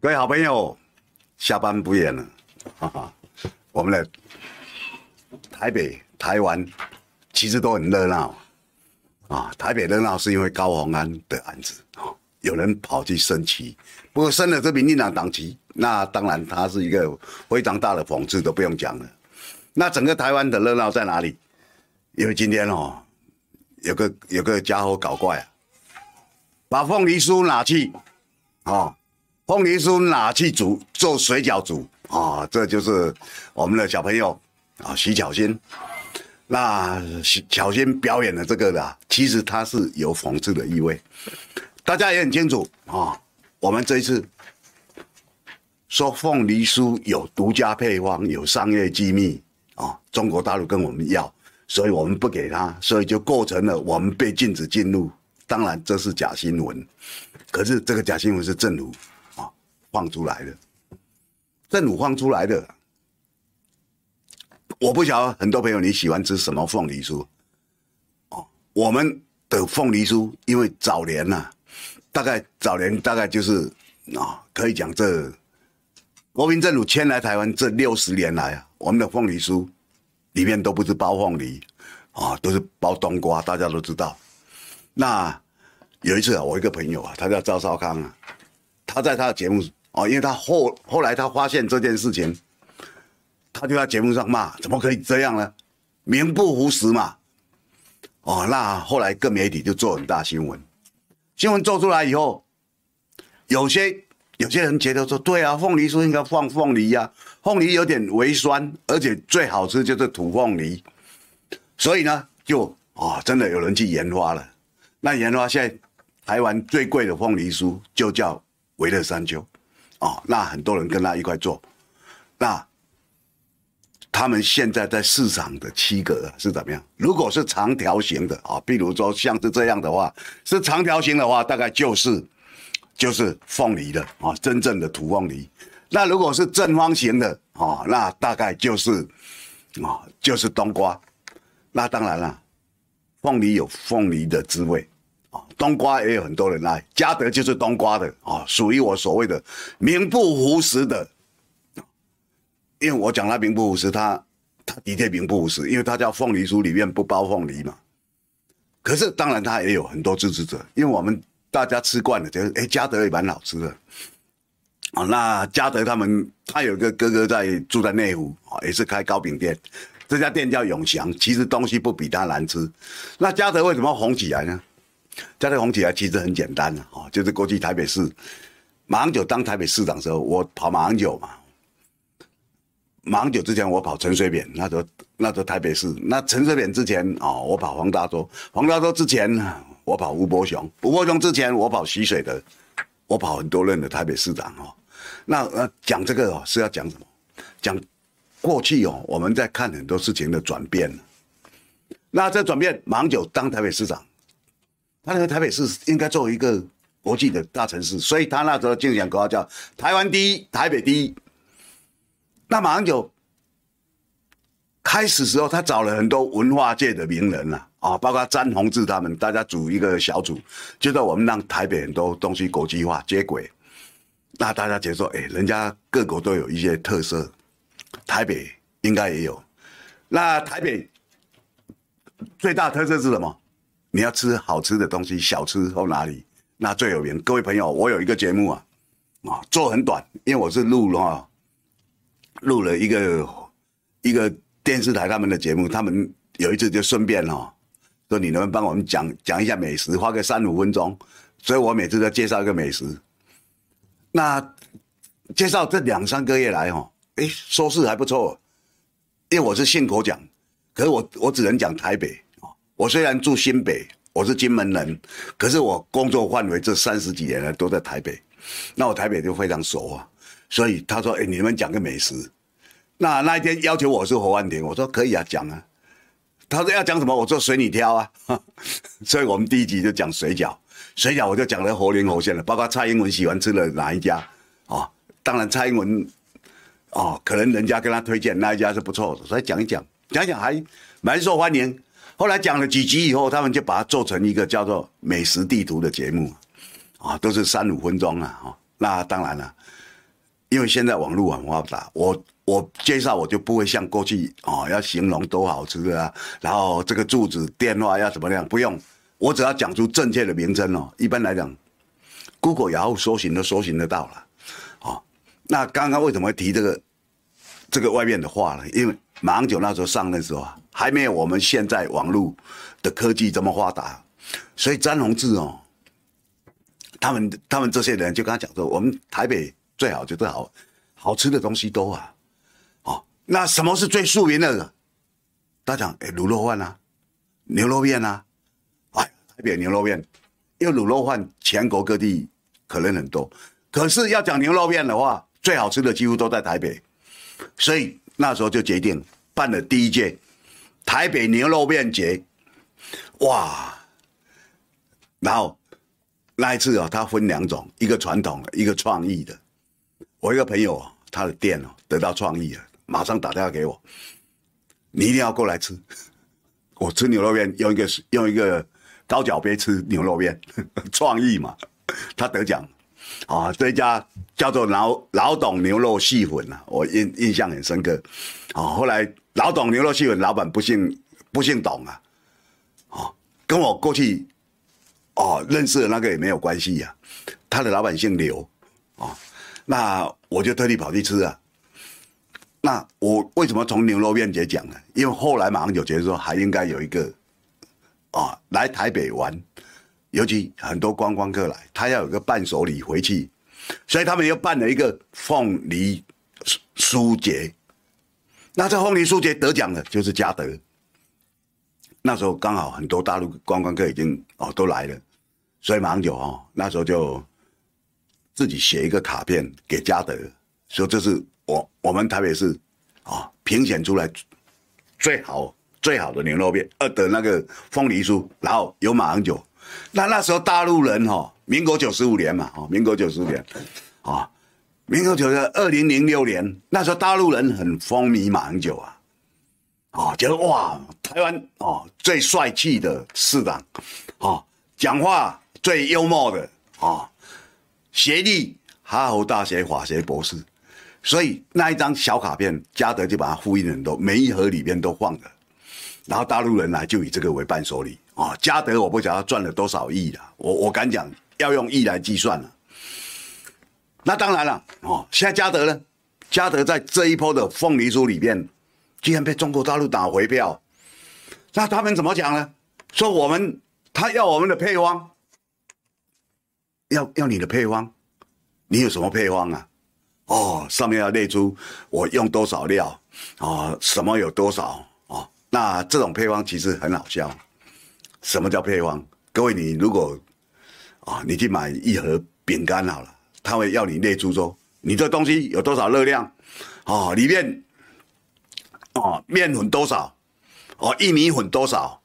各位好朋友，下班不远了，哈哈，我们的台北、台湾其实都很热闹啊。台北热闹是因为高虹安的案子啊，有人跑去升旗，不过升了这民进党党旗，那当然他是一个非常大的讽刺，都不用讲了。那整个台湾的热闹在哪里？因为今天哦，有个有个家伙搞怪啊，把凤梨酥拿去，哦。凤梨酥拿去煮做水饺煮啊，这就是我们的小朋友啊，徐巧芯。那徐巧芯表演的这个的，其实它是有讽刺的意味，大家也很清楚啊。我们这一次说凤梨酥有独家配方，有商业机密啊，中国大陆跟我们要，所以我们不给他，所以就构成了我们被禁止进入。当然这是假新闻，可是这个假新闻是政府。放出来的，政府放出来的，我不晓得很多朋友你喜欢吃什么凤梨酥？哦，我们的凤梨酥，因为早年呐、啊，大概早年大概就是啊、可以讲这国民政府迁来台湾这六十年来啊，我们的凤梨酥里面都不是包凤梨啊、都是包冬瓜，大家都知道。那有一次啊，我一个朋友啊，他叫赵少康啊，他在他的节目。哦，因为他后后来他发现这件事情，他就在节目上骂，怎么可以这样呢？名不符实嘛。哦，那后来各媒体就做很大新闻，新闻做出来以后，有些有些人觉得说，对啊，凤梨酥应该放凤梨呀，凤梨有点微酸，而且最好吃就是土凤梨，所以呢，就啊、哦，真的有人去研发了。那研发现在台湾最贵的凤梨酥就叫维乐山丘。哦，那很多人跟他一块做，那他们现在在市场的区隔是怎么样？如果是长条形的啊，比如说像是这样的话，是长条形的话，大概就是就是凤梨的啊，真正的土凤梨。那如果是正方形的啊，那大概就是啊，就是冬瓜。那当然了，凤梨有凤梨的滋味。冬瓜也有很多人爱，嘉德就是冬瓜的啊，属于我所谓的名不符实的。因为我讲他名不符实，他他的确名不符实，因为他叫凤梨酥里面不包凤梨嘛。可是当然他也有很多支持者，因为我们大家吃惯了，觉得哎嘉德也蛮好吃的。啊，那嘉德他们他有一个哥哥在住在内湖啊，也是开糕饼店，这家店叫永祥，其实东西不比他难吃。那嘉德为什么红起来呢？嘉德红起来其实很简单的啊，就是过去台北市马英九当台北市长的时候，我跑马英九嘛。马英九之前我跑陈水扁，那时候那时候台北市。那陈水扁之前啊，我跑黄大洲，黄大洲之前我跑吴伯雄，吴伯雄之前我跑徐水的，我跑很多任的台北市长哦。那呃讲这个哦是要讲什么？讲过去哦我们在看很多事情的转变。那这转变，马英九当台北市长。他那个台北市应该作为一个国际的大城市，所以他那时候竞选口号叫“台湾第一，台北第一”。那马上就开始时候，他找了很多文化界的名人啊，啊，包括詹宏志他们，大家组一个小组，就在我们让台北很多东西国际化接轨。那大家觉得说，哎，人家各国都有一些特色，台北应该也有。那台北最大特色是什么？你要吃好吃的东西，小吃或哪里？那最有名。各位朋友，我有一个节目啊，啊，做很短，因为我是录了啊，录了一个一个电视台他们的节目，他们有一次就顺便哦，说你能不能帮我们讲讲一下美食，花个三五分钟，所以我每次都介绍一个美食。那介绍这两三个月来哈，哎，收视还不错，因为我是信口讲，可是我我只能讲台北。我虽然住新北，我是金门人，可是我工作范围这三十几年来都在台北，那我台北就非常熟啊。所以他说：“哎、你们讲个美食。”那那一天要求我是侯万婷，我说可以啊，讲啊。他说要讲什么，我说随你挑啊。所以我们第一集就讲水饺，水饺我就讲了活灵活现的，包括蔡英文喜欢吃的哪一家啊？当然蔡英文哦，可能人家跟他推荐那一家是不错的，所以讲一讲，讲一讲还蛮受欢迎。后来讲了几集以后，他们就把它做成一个叫做“美食地图”的节目，啊，都是三五分钟啊，哈。那当然了，因为现在网络很发达，我我介绍我就不会像过去啊，要形容多好吃啊，然后这个住址电话要怎么样，不用，我只要讲出正确的名称哦。一般来讲，Google 然后搜寻都搜寻得到了，哦。那刚刚为什么会提这个这个外面的话呢？因为马英九那时候上任时候啊，还没有我们现在网络的科技这么发达，所以詹宏志哦。他们他们这些人就跟他讲说，我们台北最好就是好好吃的东西多啊，哦，那什么是最著名的？他讲哎，卤肉饭啊，牛肉面啊，哎，台北牛肉面，因为卤肉饭全国各地可能很多，可是要讲牛肉面的话，最好吃的几乎都在台北，所以那时候就决定办了第一届台北牛肉面节，哇，然后。那一次啊，他分两种，一个传统的，一个创意的。我一个朋友，他的店哦得到创意了，马上打电话给我，你一定要过来吃。我吃牛肉面，用一个用一个高脚杯吃牛肉面，创意嘛。他得奖啊，这家叫做老老董牛肉细粉啊，我印印象很深刻。啊，后来老董牛肉细粉老板不姓不姓董啊，哦，跟我过去。哦，认识的那个也没有关系呀、啊，他的老板姓刘，哦，那我就特地跑去吃啊。那我为什么从牛肉面节讲呢？因为后来马上就觉得说还应该有一个，啊、哦，来台北玩，尤其很多观光客来，他要有个伴手礼回去，所以他们又办了一个凤梨酥节。那这凤梨酥节得奖的就是嘉德。那时候刚好很多大陆观光客已经哦都来了，所以马英九哦那时候就自己写一个卡片给嘉德，说这是我我们台北市啊评选出来最好最好的牛肉面，呃的那个凤梨酥，然后有马英九。那那时候大陆人哈，民国九十五年嘛，哦，民国九十五年，啊，民国九十二零零六年，那时候大陆人很风靡马英九啊。啊，觉得哇，台湾哦最帅气的市长，啊，讲话最幽默的啊，学历哈佛大学法学博士，所以那一张小卡片，嘉德就把它复印很多，每一盒里面都放着，然后大陆人来就以这个为伴手礼啊。嘉德我不晓得赚了多少亿了，我我敢讲要用亿来计算了。那当然了，哦，现在嘉德呢，嘉德在这一波的凤梨酥里面。竟然被中国大陆打回票，那他们怎么讲呢？说我们他要我们的配方，要要你的配方，你有什么配方啊？哦，上面要列出我用多少料啊、哦，什么有多少哦。那这种配方其实很好笑。什么叫配方？各位，你如果啊、哦，你去买一盒饼干好了，他会要你列出说你这东西有多少热量、哦，里面。哦，面粉多少？哦，玉米粉多少？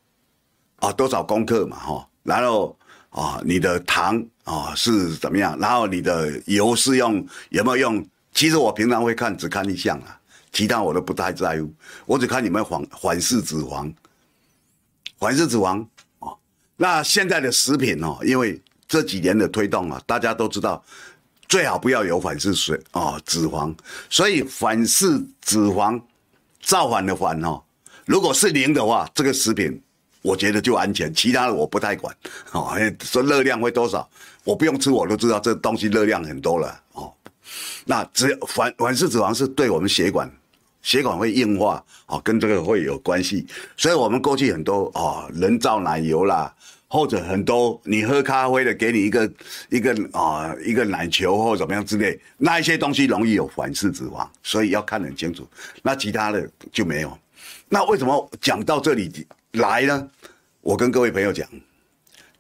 哦，多少公克嘛？哈、然后啊、你的糖啊、是怎么样？然后你的油是用有没有用？其实我平常会看，只看一项啊，其他我都不太在乎。我只看你们反反式脂肪，反式脂肪哦。那现在的食品哦，因为这几年的推动啊，大家都知道最好不要有反式水啊、哦、脂肪，所以反式脂肪。造反的反哦，如果是零的话，这个食品我觉得就安全，其他的我不太管哦。说热量会多少，我不用吃我都知道这东西热量很多了哦。那只反反式脂肪是对我们血管，血管会硬化哦，跟这个会有关系。所以我们过去很多哦，人造奶油啦，或者很多你喝咖啡的给你一个一个啊、一个奶球或怎么样之类，那一些东西容易有反式脂肪，所以要看很清楚。那其他的就没有。那为什么讲到这里来呢？我跟各位朋友讲，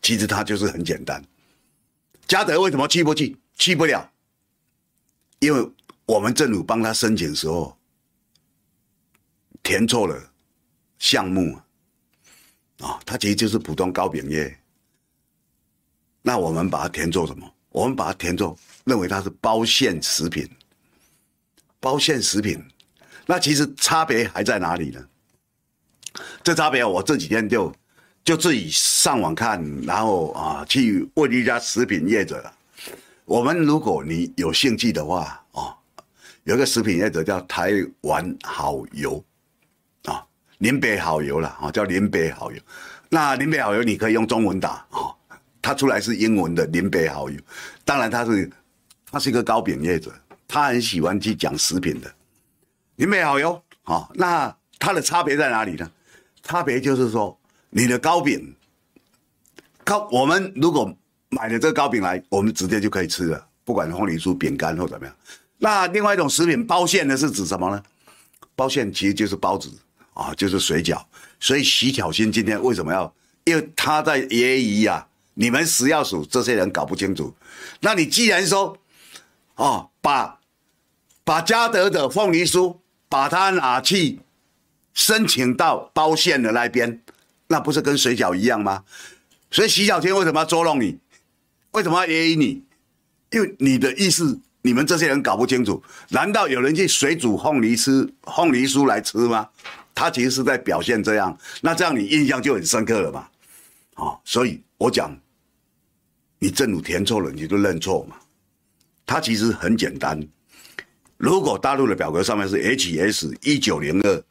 其实它就是很简单。嘉德为什么去不去？去不了，因为我们政府帮他申请时候填错了项目。啊、哦，它其实就是普通糕饼业。那我们把它填做什么？我们把它填做认为它是包馅食品。包馅食品，那其实差别还在哪里呢？这差别我这几天就就自己上网看，然后啊去问一家食品业者。我们如果你有兴趣的话，哦，有个食品业者叫台湾好油，林北好油了，啊，叫林北好油。那林北好油你可以用中文打，啊，它出来是英文的林北好油。当然，他是他是一个糕饼业者，他很喜欢去讲食品的。林北好油，啊，那它的差别在哪里呢？差别就是说，你的糕饼，糕我们如果。买了这个糕饼来，我们直接就可以吃了，不管凤梨酥、饼干或怎么样。那另外一种食品包馅的是指什么呢？包馅其实就是包子啊，就是水饺。所以徐巧芯今天为什么要？因为他在揶揄啊，你们食药署这些人搞不清楚。那你既然说，哦，把把嘉德的凤梨酥把它拿去申请到包县的那边，那不是跟水饺一样吗？所以徐巧芯为什么要捉弄你？为什么要揶揄你？因为你的意思，你们这些人搞不清楚。难道有人去水煮凤梨吃凤梨酥来吃吗？他其实是在表现这样，那这样你印象就很深刻了嘛。哦，所以我讲，你政府填错了，你就认错嘛。他其实很简单。如果大陆的表格上面是 HS 一九零二，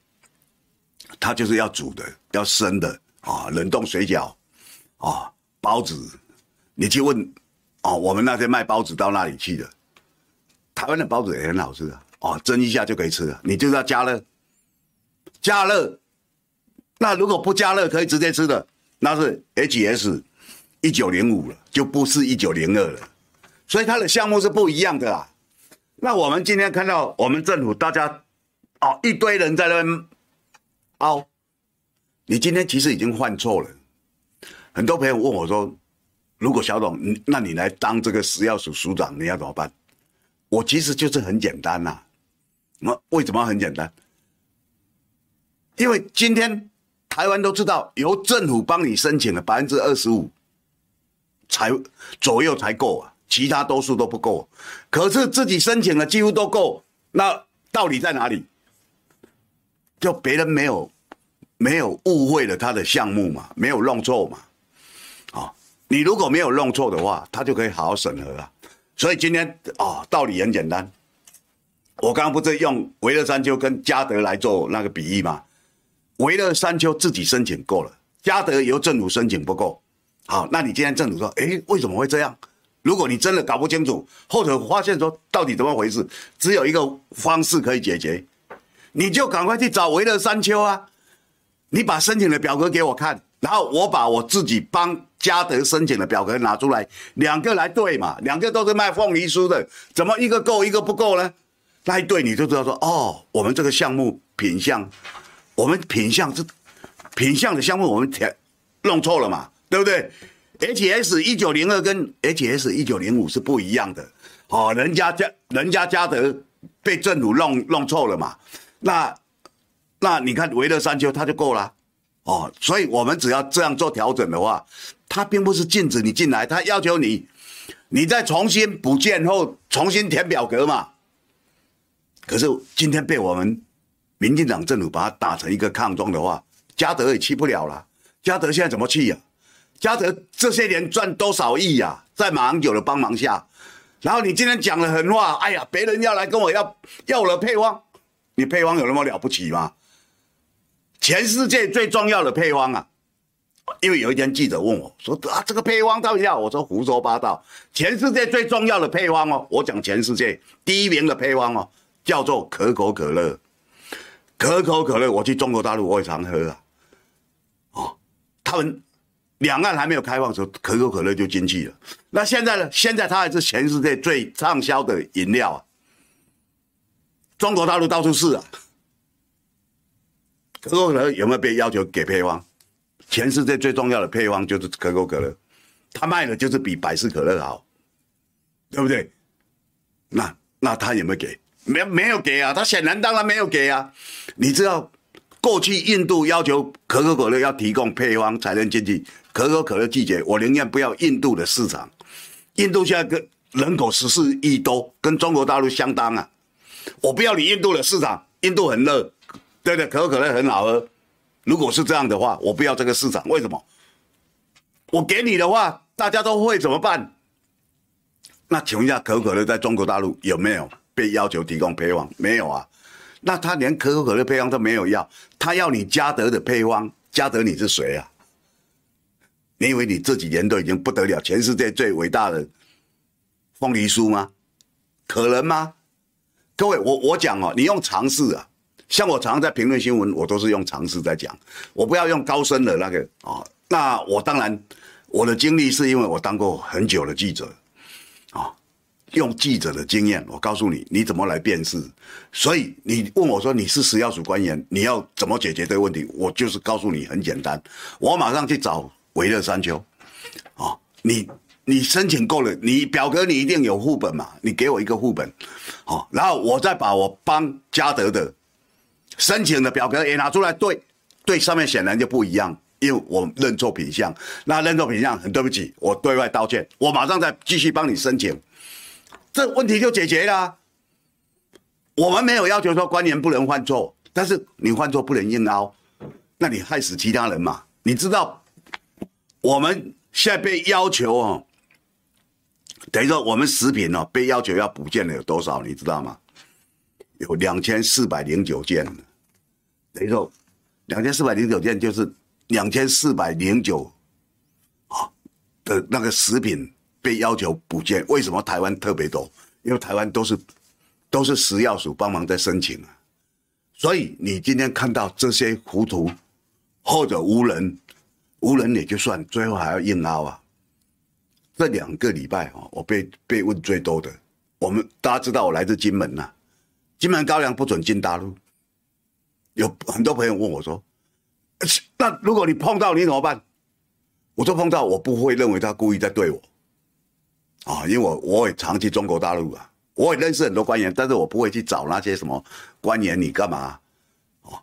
他就是要煮的，要生的啊，冷冻水饺啊，包子。你去问，哦，我们那天卖包子到那里去的？台湾的包子也很好吃的，哦，蒸一下就可以吃了。你就是要加了，加热。那如果不加热可以直接吃的，那是 HS 一九零五了，就不是一九零二了。所以它的项目是不一样的啦。那我们今天看到我们政府大家，哦，一堆人在那边凹，你今天其实已经犯错了。很多朋友问我说。如果小董，那你来当这个食药署署长，你要怎么办？我其实就是很简单呐、啊。那为什么很简单？因为今天台湾都知道，由政府帮你申请了百分之二十五才左右才够啊，其他多数都不够。可是自己申请了几乎都够，那道理在哪里？就别人没有没有误会了他的项目嘛，没有弄错嘛。你如果没有弄错的话，他就可以好好审核了。所以今天啊、哦，道理很简单。我刚刚不是用维勒山丘跟嘉德来做那个比喻吗？微热山丘自己申请够了，嘉德由政府申请不够。好，那你今天政府说，诶，为什么会这样？如果你真的搞不清楚，或者发现说到底怎么回事，只有一个方式可以解决，你就赶快去找微热山丘啊，你把申请的表格给我看。然后我把我自己帮嘉德申请的表格拿出来，两个来对嘛，两个都是卖凤梨酥的，怎么一个够一个不够呢？那一对你就知道说，哦，我们这个项目品相，我们品相是品相的香味，我们填弄错了嘛，对不对？HS 一九零二跟 HS 一九零五是不一样的，哦，人家家人家嘉德被政府弄弄错了嘛，那那你看微热山丘它就够了。哦，所以我们只要这样做调整的话，他并不是禁止你进来，他要求你，你再重新补件后重新填表格嘛。可是今天被我们民进党政府把它打成一个抗中的话，嘉德也去不了了。嘉德现在怎么去呀？嘉德这些年赚多少亿呀？在马英九的帮忙下，然后你今天讲了狠话，哎呀，别人要来跟我要要我的配方，你配方有那么了不起吗？全世界最重要的配方啊，因为有一天记者问我说啊，这个配方到底要？我说胡说八道。全世界最重要的配方哦，我讲全世界第一名的配方哦，叫做可口可乐。可口可乐，我去中国大陆我也常喝啊。哦，他们两岸还没有开放的时候，可口可乐就进去了。那现在呢？现在它还是全世界最畅销的饮料啊。中国大陆到处是啊。可口可乐有没有被要求给配方？全世界最重要的配方就是可口可乐，他卖的就是比百事可乐好，对不对？那那他有没有给？没没有给啊！他显然当然没有给啊！你知道过去印度要求可口可乐要提供配方才能进去，可口可乐拒绝，我宁愿不要印度的市场。印度现在跟人口十四亿多，跟中国大陆相当啊！我不要你印度的市场，印度很热。对对，可口可乐很好喝。如果是这样的话，我不要这个市场。为什么？我给你的话，大家都会怎么办？那请问一下，可口可乐在中国大陆有没有被要求提供配方？没有啊。那他连可口可乐配方都没有要，他要你嘉德的配方，嘉德你是谁啊？你以为你这几年都已经不得了，全世界最伟大的凤梨酥吗？可能吗？各位，我我讲哦，你用常识啊，像我常常在评论新闻，我都是用常识在讲，我不要用高深的那个啊。那我当然，我的经历是因为我当过很久的记者。用记者的经验，我告诉你，你怎么来辨识。所以你问我说你是食药署官员，你要怎么解决这个问题？我就是告诉你很简单，我马上去找微热山丘。啊，你你申请够了，你表格你一定有副本嘛？你给我一个副本，好，然后我再把我帮嘉德的申请的表格也拿出来对，对上面显然就不一样，因为我认错品项。那认错品项，很对不起，我对外道歉，我马上再继续帮你申请。这问题就解决了。我们没有要求说官员不能犯错，但是你犯错不能硬凹，那你害死其他人嘛？你知道我们现在被要求哦，等于说我们食品哦被要求要补件的有多少？你知道吗？有两千四百零九件，等于说两千四百零九件就是两千四百零九啊的那个食品。被要求补件，为什么台湾特别多？因为台湾都是都是食药署帮忙在申请啊，所以你今天看到这些糊涂或者无人，无人也就算，最后还要硬凹啊。这两个礼拜啊，我被被问最多的，我们大家知道我来自金门呐，金门高粱不准进大陆，有很多朋友问我说，那如果你碰到你怎么办？我说碰到我不会认为他故意在对我。啊，因为我我也常去中国大陆啊，我也认识很多官员，但是我不会去找那些什么官员，你干嘛？哦，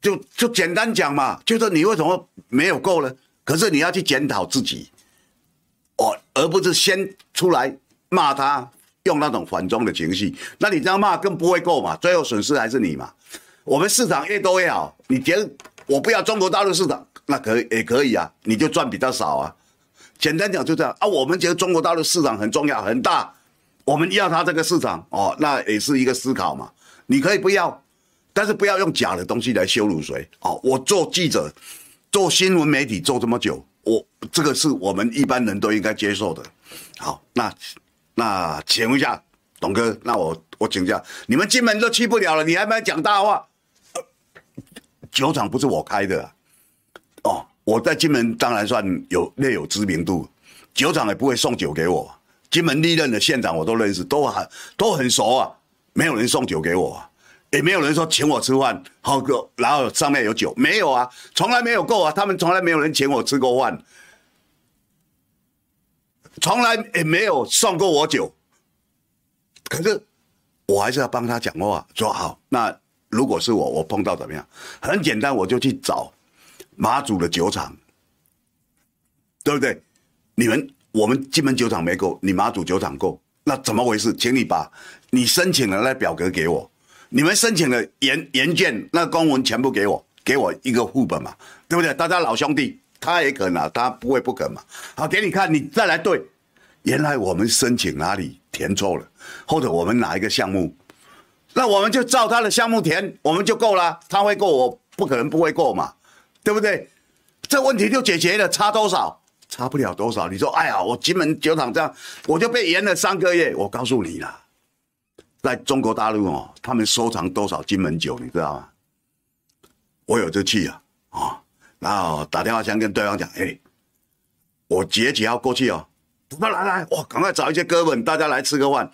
就就简单讲嘛，就是你为什么没有够呢？可是你要去检讨自己，哦，而不是先出来骂他，用那种反中的情绪，那你这样骂更不会够嘛，最后损失还是你嘛。我们市场越多越好，你觉得我不要中国大陆市场，那可以也可以啊，你就赚比较少啊。简单讲就这样啊，我们觉得中国大陆市场很重要很大，我们要它这个市场哦，那也是一个思考嘛。你可以不要，但是不要用假的东西来羞辱谁哦。我做记者，做新闻媒体做这么久，我这个是我们一般人都应该接受的。好，那那请问一下董哥，那我我请教，你们进门都去不了了，你还没讲大话？酒厂不是我开的，我在金门当然算有略有知名度，酒厂也不会送酒给我。金门历任的县长我都认识，都很都很熟啊，没有人送酒给我，也没有人说请我吃饭，好个，然后上面有酒，没有啊，从来没有过啊，他们从来没有人请我吃过饭，从来也没有送过我酒。可是我还是要帮他讲话，说好，那如果是我，我碰到怎么样？很简单，我就去找。马祖的酒厂，对不对？你们我们金门酒厂没够，你马祖酒厂够，那怎么回事？请你把你申请的那表格给我，你们申请的原原件那公文全部给我，给我一个副本嘛，对不对？大家老兄弟，他也肯啊，他不会不肯嘛。好，给你看，你再来对，原来我们申请哪里填错了，或者我们哪一个项目，那我们就照他的项目填，我们就够了。他会过，我不可能不会过嘛。对不对？这问题就解决了，差多少？差不了多少。你说，哎呀，我金门酒厂这样，我就被延了三个月。我告诉你啦，在中国大陆哦，他们收藏多少金门酒，你知道吗？我有这气啊，啊，然后打电话先跟对方讲，哎，我几月几号过去哦？他说来来，我赶快找一些哥们，大家来吃个饭。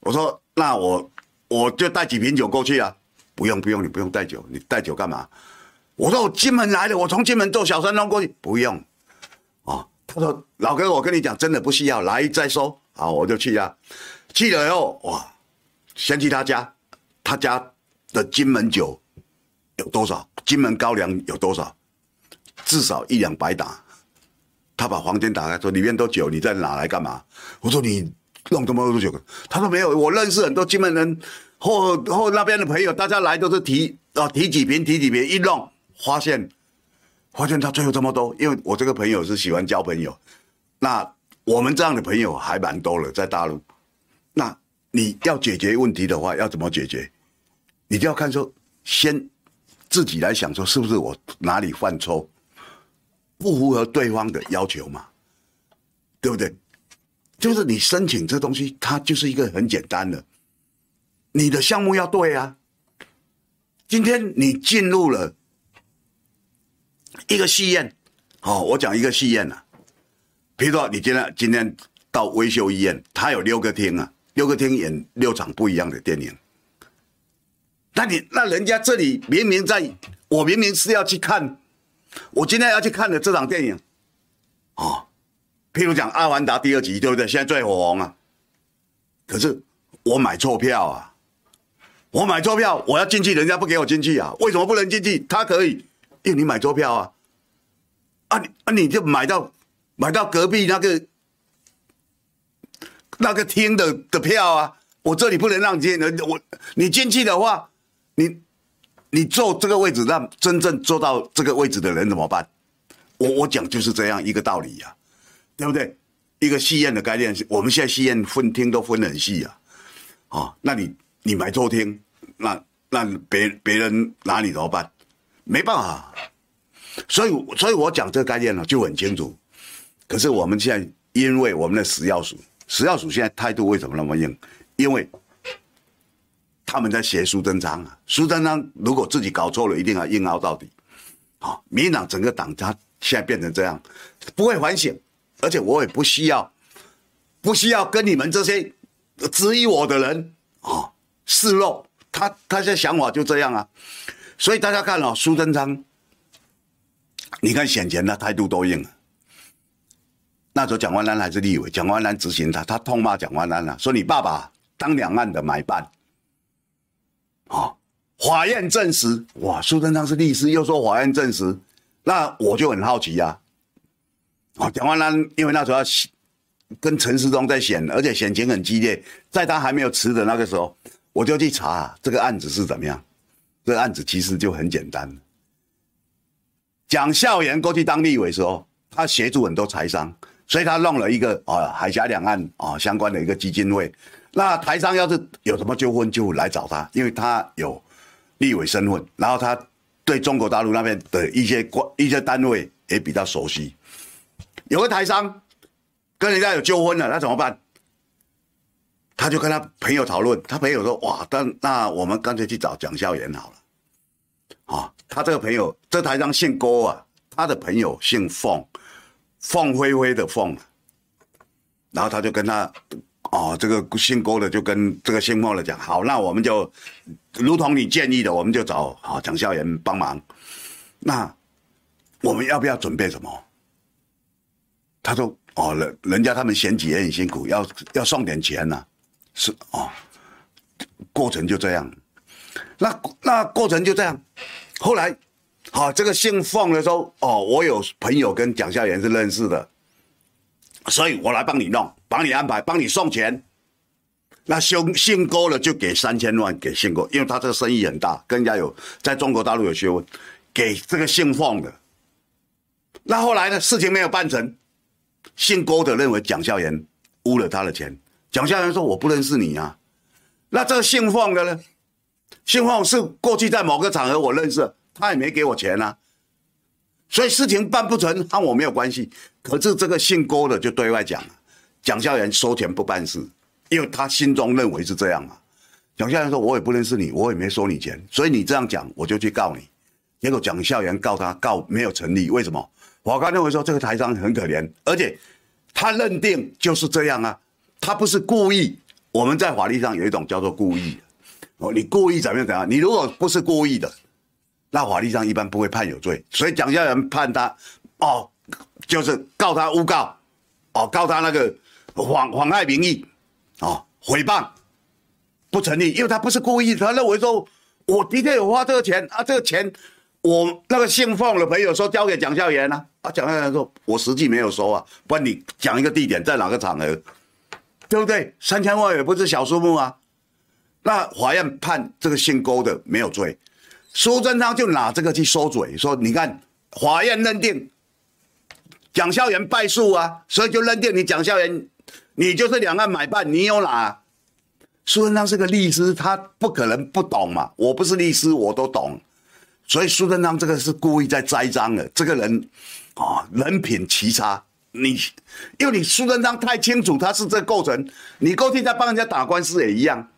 我说，那我我就带几瓶酒过去啊。不用不用，你不用带酒，你带酒干嘛？我说我金门来的，我从金门坐小三通过去，不用，哦，他说老哥，我跟你讲，真的不需要，来再说，好，我就去啊，去了以后，哇，先去他家，他家的金门酒有多少？金门高粱有多少？至少一两百打。他把房间打开，说里面都酒，你在哪来干嘛？我说你弄这么多酒，他说没有，我认识很多金门人或或那边的朋友，大家来都是提哦提几瓶提几瓶一弄。发现发现他最后这么多，因为我这个朋友是喜欢交朋友，那我们这样的朋友还蛮多了，在大陆。那你要解决问题的话，要怎么解决？你就要看说，先自己来想说，是不是我哪里犯错，不符合对方的要求嘛？对不对？就是你申请这东西，它就是一个很简单的，你的项目要对啊。今天你进入了一个戏院，哦，我讲一个戏院啊，比如说你今天今天到维修医院，它有六个厅啊，六个厅演六场不一样的电影。那你那人家这里明明在，我明明是要去看，我今天要去看的这场电影，哦。譬如讲《阿凡达》第二集，对不对？现在最火红啊！可是我买错票啊！我买错票，我要进去，人家不给我进去啊！为什么不能进去？他可以，因为你买错票啊！啊你啊你就买到买到隔壁那个那个厅的的票啊！我这里不能让你进，我你进去的话，你你坐这个位置，让真正坐到这个位置的人怎么办？我我讲就是这样一个道理呀、啊。对不对？一个戏院的概念是，我们现在戏院分厅都分很细啊，啊、哦，那你你买错厅，那那别别人拿你怎么办？没办法，所以所以我讲这个概念呢就很清楚。可是我们现在因为我们的食药署，食药署现在态度为什么那么硬？因为他们在学苏贞昌啊，苏贞昌如果自己搞错了，一定要硬凹到底。好、民党整个党他现在变成这样，不会反省。而且我也不需要，不需要跟你们这些质疑我的人啊示弱，他他现在想法就这样啊，所以大家看哦，苏贞昌，你看选前的态度多硬啊。那时候蒋万安还是立委，蒋万安执行他，他痛骂蒋万安啊，说你爸爸当两岸的买办，啊，法院证实，哇，苏贞昌是律师，又说法院证实，那我就很好奇呀、啊。哦，蒋万安因为那时候要跟陈时中在选，而且选情很激烈，在他还没有辞的那个时候，我就去查这个案子是怎么样。这案子其实就很简单。蒋孝严过去当立委时候，他协助很多台商，所以他弄了一个啊海峡两岸啊相关的一个基金会。那台商要是有什么纠纷，就来找他，因为他有立委身份，然后他对中国大陆那边的一些关一些单位也比较熟悉。有个台商跟人家有纠纷了，那怎么办？他就跟他朋友讨论，他朋友说：“哇，但那我们干脆去找蒋孝严好了。”啊，他这个朋友，这台商姓郭啊，他的朋友姓凤，凤飞飞的凤。然后他就跟他，哦，这个姓郭的就跟这个姓凤的讲：“好，那我们就如同你建议的，我们就找啊蒋孝严帮忙。那我们要不要准备什么？”他说：“哦，人人家他们选举也很辛苦，要要送点钱呐、啊，是哦，过程就这样。那那过程就这样。后来，好、哦，这个姓凤的说：哦，我有朋友跟蒋孝严是认识的，所以我来帮你弄，帮你安排，帮你送钱。那姓姓郭的就给三千万给姓郭，因为他这个生意很大，跟人家有在中国大陆有学问，给这个姓凤的。那后来呢，事情没有办成。”姓郭的认为蒋孝严污了他的钱，蒋孝严说：“我不认识你啊。”那这个姓凤的呢？姓凤是过去在某个场合我认识，他也没给我钱啊，所以事情办不成和我没有关系。可是这个姓郭的就对外讲了，蒋孝严收钱不办事，因为他心中认为是这样嘛。蒋孝严说：“我也不认识你，我也没收你钱，所以你这样讲，我就去告你。”结果蒋孝严告他，告没有成立，为什么？我刚认为说这个台商很可怜，而且他认定就是这样啊，他不是故意。我们在法律上有一种叫做故意，哦，你故意怎么样怎样？你如果不是故意的，那法律上一般不会判有罪。所以蒋孝严判他，哦，就是告他诬告，哦，告他那个妨妨害名誉，哦，诽谤不成立，因为他不是故意，他认为说我的确有花这个钱啊，这个钱。我那个姓凤的朋友说交给蒋孝严啊，啊，蒋孝严说，我实际没有收啊，不然你讲一个地点在哪个场合，对不对？三千万也不是小数目啊。那法院判这个姓郭的没有罪，苏贞昌就拿这个去收嘴，说你看法院认定蒋孝严败诉啊，所以就认定你蒋孝严，你就是两岸买办，你有哪？苏贞昌是个律师，他不可能不懂嘛。我不是律师，我都懂。所以苏贞昌这个是故意在栽赃的。这个人啊、哦，人品奇差。你因为你苏贞昌太清楚他是这个构成，你过去在帮人家打官司也一样。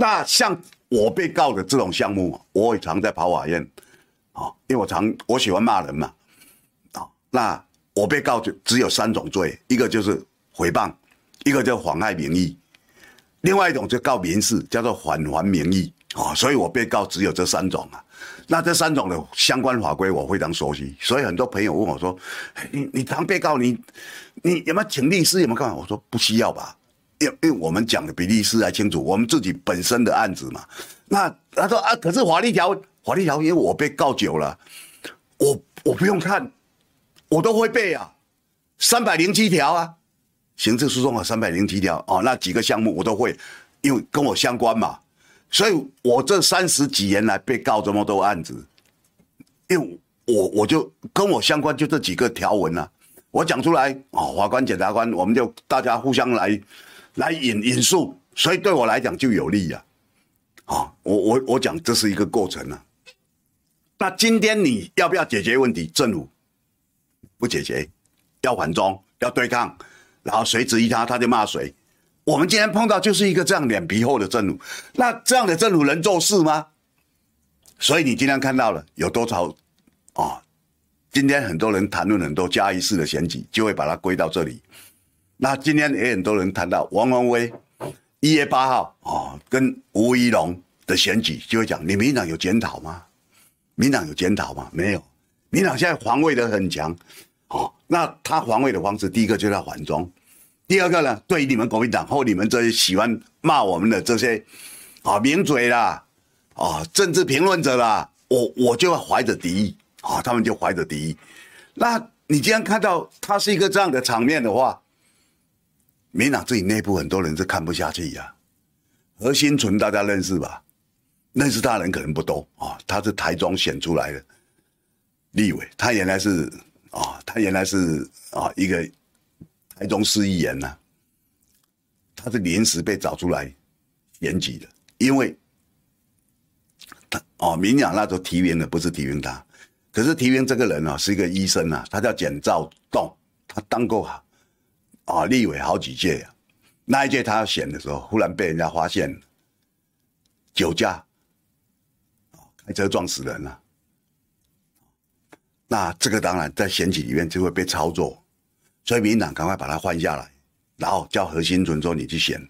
那像我被告的这种项目，我也常在跑法院啊，因为我常我喜欢骂人嘛啊。那我被告就只有三种罪，一个就是诽谤，一个叫妨害名誉。另外一种就告民事，叫做返还名誉啊，所以我被告只有这三种啊。那这三种的相关法规我非常熟悉，所以很多朋友问我说：“你你当被告，你你有没有请律师？有没有干嘛？”我说不需要吧，因因为我们讲的比律师还清楚，我们自己本身的案子嘛。那他说啊，可是法律条法律条，因为我被告久了，我我不用看，我都会背啊，三百零七条啊。刑事诉讼法三百零七条。哦，那几个项目我都会，因为跟我相关嘛，所以我这三十几年来被告这么多案子，因为我我就跟我相关就这几个条文啊，我讲出来哦，法官、检察官，我们就大家互相来来引引述，所以对我来讲就有利呀，啊，我我我讲这是一个过程啊，那今天你要不要解决问题？政府不解决，要反中，要对抗。然后谁质疑他，他就骂谁。我们今天碰到就是一个这样脸皮厚的政府，那这样的政府能做事吗？所以你今天看到了有多少啊、今天很多人谈论很多嘉义市的选举，就会把它归到这里。那今天也很多人谈到王鸿薇一月八号、哦，跟吴怡龙的选举，就会讲你民党有检讨吗？民党有检讨吗？没有，民党现在防卫的很强。哦，那他防卫的方式，第一个就是要反中。第二个呢，对于你们国民党或你们这些喜欢骂我们的这些啊名嘴啦，啊政治评论者啦，我我就要怀着敌意啊，他们就怀着敌意。那你既然看到他是一个这样的场面的话，民党自己内部很多人是看不下去呀、啊。何新存大家认识吧？认识他的人可能不多啊，他是台中选出来的立委，他原来是啊，他原来是啊一个。台中市议员呢，他是临时被找出来选举的，因为他哦，民党那时候提名的不是提名他，可是提名这个人啊是一个医生啊，他叫简兆栋，他当过啊立委好几届啊，那一届他要选的时候，忽然被人家发现酒驾，开车撞死人了，那这个当然在选举里面就会被操作。所以民党赶快把他换下来，然后叫何新存说你去选。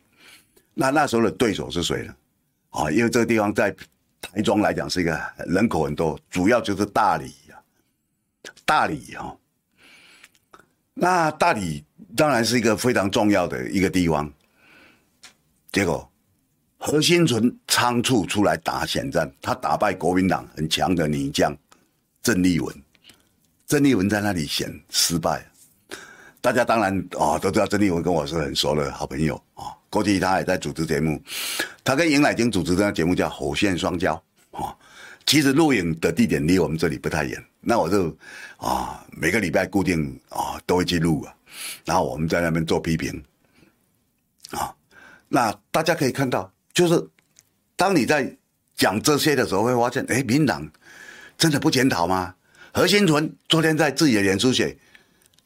那那时候的对手是谁呢？啊，因为这个地方在台中来讲是一个人口很多，主要就是大里啊，大里哈。那大里当然是一个非常重要的一个地方。结果何新存仓促出来打选战，他打败国民党很强的女将郑丽文，郑丽文在那里选失败。大家当然啊、都知道郑丽文跟我是很熟的好朋友啊、哦，过去他也在主持节目，他跟尹乃菁主持的节目叫《火线双骄》啊。其实录影的地点离我们这里不太远，那我就啊、每个礼拜固定啊、都会去录啊，然后我们在那边做批评啊、那大家可以看到，就是当你在讲这些的时候，会发现，哎，民党真的不检讨吗？何新存昨天在自己的脸书写。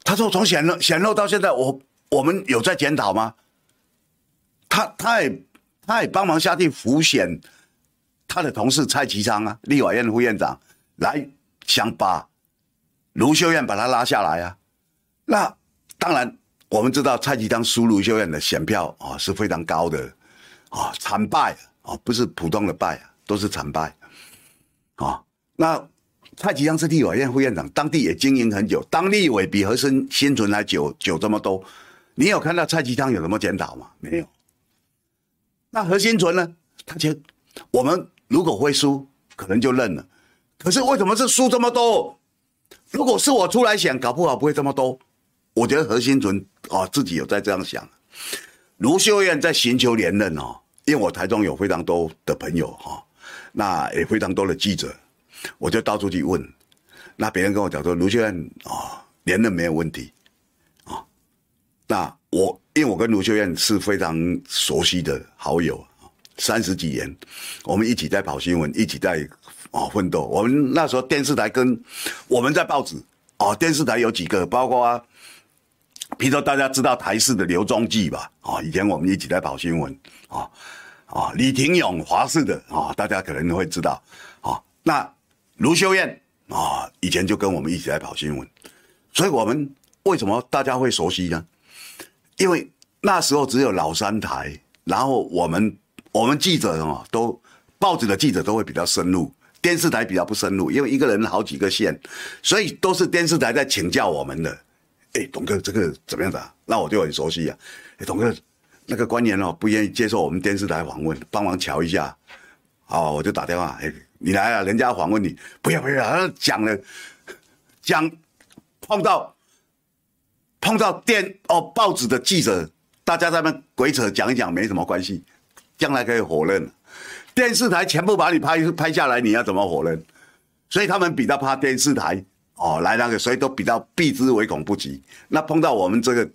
他说：“从显露显露到现在，我我们有在检讨吗？他他也他也帮忙下去辅选他的同事蔡其昌啊，立法院副院长，来想把卢秀燕把他拉下来啊。那当然，我们知道蔡其昌输卢秀燕的选票啊是非常高的啊，惨败啊，不是普通的败，都是惨败啊。那。”蔡其昌是立法院副院长，当地也经营很久，当立委比何新新存还久久这么多。你有看到蔡其昌有什么检讨吗？没有。那何新存呢？他就我们如果会输，可能就认了。可是为什么是输这么多？如果是我出来选，搞不好不会这么多。我觉得何新存啊，自己有在这样想。卢秀燕在寻求连任哦，因为我台中有非常多的朋友哈，那也非常多的记者。我就到处去问，那别人跟我讲说卢秀燕哦连任没有问题，啊、哦，那我因为我跟卢秀燕是非常熟悉的好友，三十几年，我们一起在跑新闻，一起在哦奋斗。我们那时候电视台跟我们在报纸哦，电视台有几个，包括、啊，比如说大家知道台视的刘忠济吧，啊、以前我们一起在跑新闻，啊、啊、李廷勇华视的啊、大家可能会知道，啊、那卢秀燕。啊、以前就跟我们一起来跑新闻，所以我们为什么大家会熟悉呢？因为那时候只有老三台，然后我们我们记者哦，都报纸的记者都会比较深入，电视台比较不深入，因为一个人好几个线，所以都是电视台在请教我们的。哎，董哥，这个怎么样的、啊？那我就很熟悉啊。哎，董哥，那个官员哦，不愿意接受我们电视台访问，帮忙瞧一下。哦，我就打电话，哎。你来了，人家访问你，不要不要，他讲了，讲碰到碰到电哦报纸的记者，大家在那鬼扯讲一讲没什么关系，将来可以火认。电视台全部把你拍拍下来，你要怎么火认？所以他们比较怕电视台哦来那个，所以都比较避之唯恐不及。那碰到我们这个。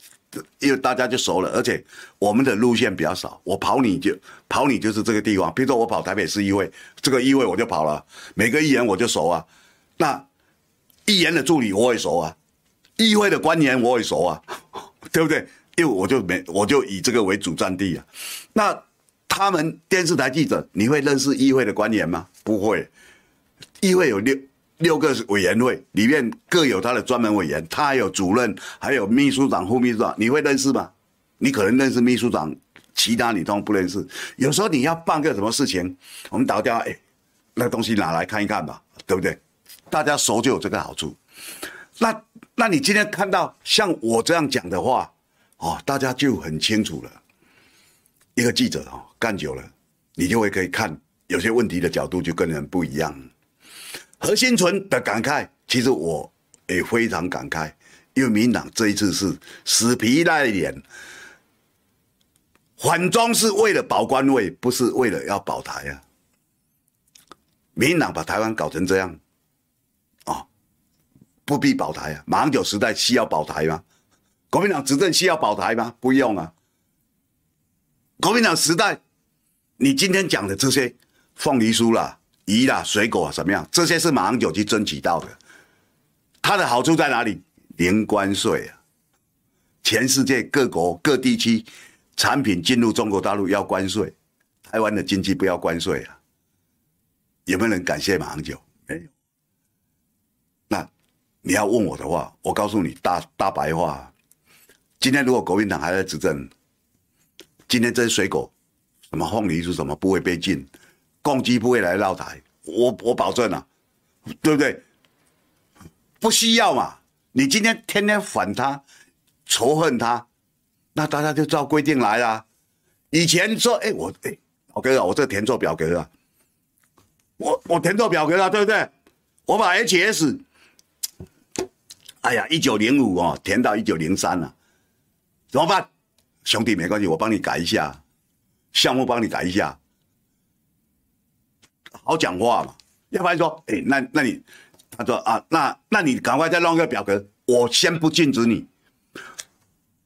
因为大家就熟了，而且我们的路线比较少，我跑你就跑你就是这个地方。比如说我跑台北市议会，这个议会我就跑了，每个议员我就熟啊。那议员的助理我也熟啊，议会的官员我也熟啊，对不对？因为我就没我就以这个为主战地啊。那他们电视台记者，你会认识议会的官员吗？不会，议会有六。六个委员会里面各有他的专门委员，他还有主任，还有秘书长、副秘书长，你会认识吗？你可能认识秘书长，其他你都不认识。有时候你要办个什么事情，我们打个电话，哎，那东西拿来看一看吧，对不对？大家熟就有这个好处。那那你今天看到像我这样讲的话，哦，大家就很清楚了。一个记者哦，干久了，你就会可以看有些问题的角度就跟人不一样。何新存的感慨，其实我也非常感慨，因为民党这一次是死皮赖脸，反中是为了保官位，不是为了要保台啊。民党把台湾搞成这样，哦，不必保台啊。马英九时代需要保台吗？国民党执政需要保台吗？不用啊。国民党时代，你今天讲的这些凤梨酥啦。鱼啦，水果啊，怎么样？这些是马英九去争取到的。它的好处在哪里？零关税啊！全世界各国各地区产品进入中国大陆要关税，台湾的经济不要关税啊？有没有人感谢马英九？没有。那你要问我的话，我告诉你大大白话：今天如果国民党还在执政，今天这些水果，什么凤梨酥什么不会被禁？共机不会来绕台，我我保证啊，对不对？不需要嘛。你今天天天反他，仇恨他，那大家就照规定来啦。以前说，哎，我哎，老哥啊，我这填错表格了，我我填错表格了，对不对？我把 HS，哎呀，一九零五哦，填到一九零三了，怎么办？兄弟，没关系，我帮你改一下，项目帮你改一下。好讲话嘛，要不然说，哎、那那你，他说啊，那那你赶快再弄个表格，我先不禁止你，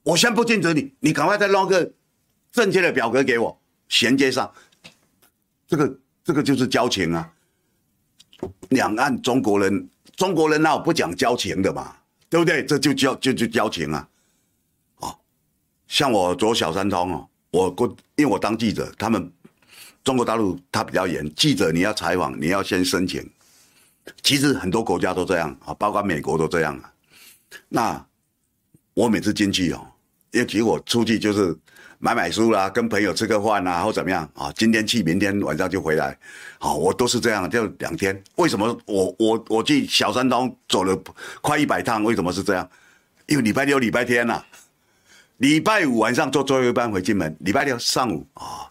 我先不禁止你，你赶快再弄个正确的表格给我，衔接上，这个这个就是交情啊，两岸中国人，中国人那我不讲交情的嘛，对不对？这就交就就交情啊，哦，像我走小三通哦，我过，因为我当记者，他们。中国大陆它比较严，记者你要采访，你要先申请。其实很多国家都这样啊，包括美国都这样啊。那我每次进去哦，因为其实我出去就是买买书啦，跟朋友吃个饭啊，或怎么样啊。今天去，明天晚上就回来，啊，我都是这样，就两天。为什么我我我去小三通走了快一百趟？为什么是这样？因为礼拜六、礼拜天呐、啊，礼拜五晚上坐最后一班回金门，礼拜六上午啊。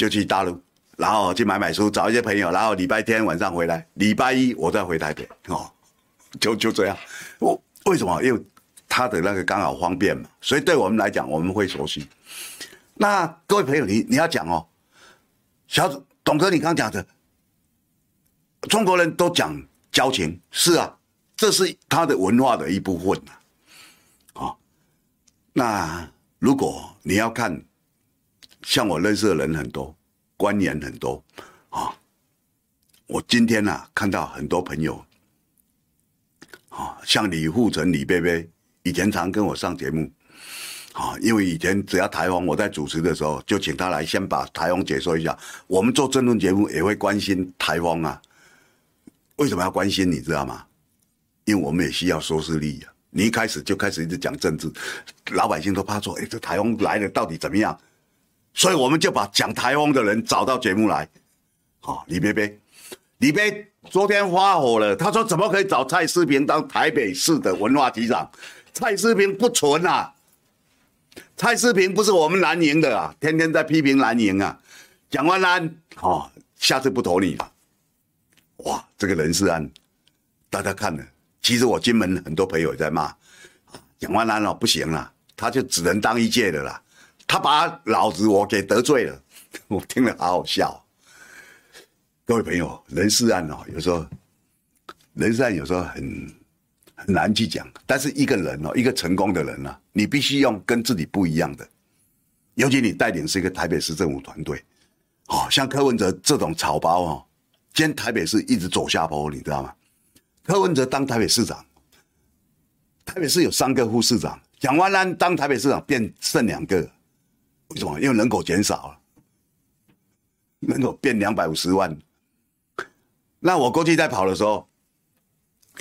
就去大陆，然后去买买书，找一些朋友，然后礼拜天晚上回来，礼拜一我再回台北，哦，就就这样。我为什么？因为他的那个刚好方便嘛，所以对我们来讲，我们会熟悉。那各位朋友，你你要讲哦，小董哥，你刚讲的，中国人都讲交情，是啊，这是他的文化的一部分啊。啊，那如果你要看，像我认识的人很多，官员很多啊，我今天啊看到很多朋友，啊，像李富成、李贝贝，以前常跟我上节目。啊，因为以前只要台风，我在主持的时候就请他来先把台风解说一下。我们做政论节目也会关心台风啊。为什么要关心？你知道吗？因为我们也需要收视率啊。你一开始就开始一直讲政治，老百姓都怕说：哎，这台风来了到底怎么样？所以我们就把讲台风的人找到节目来。好，李贝贝，李贝昨天发火了，他说：怎么可以找蔡世平当台北市的文化局长？蔡世平不纯啊！蔡世平不是我们蓝营的啊，天天在批评蓝营啊。蒋万安，哦，下次不投你了。哇，这个人事案，大家看了。其实我金门很多朋友在骂，蒋万安哦不行了，他就只能当一届的啦。他把老子我给得罪了，我听了好好笑。各位朋友，人事案哦，有时候人事案有时候很。很难去讲，但是一个人哦，一个成功的人呢，你必须用跟自己不一样的，尤其你带领是一个台北市政府团队，哦，像柯文哲这种草包哦，今台北市一直走下坡，你知道吗？柯文哲当台北市长，台北市有三个副市长，蒋万安当台北市长变剩两个，为什么？因为人口减少了，人口变两百五十万，那我过去在跑的时候。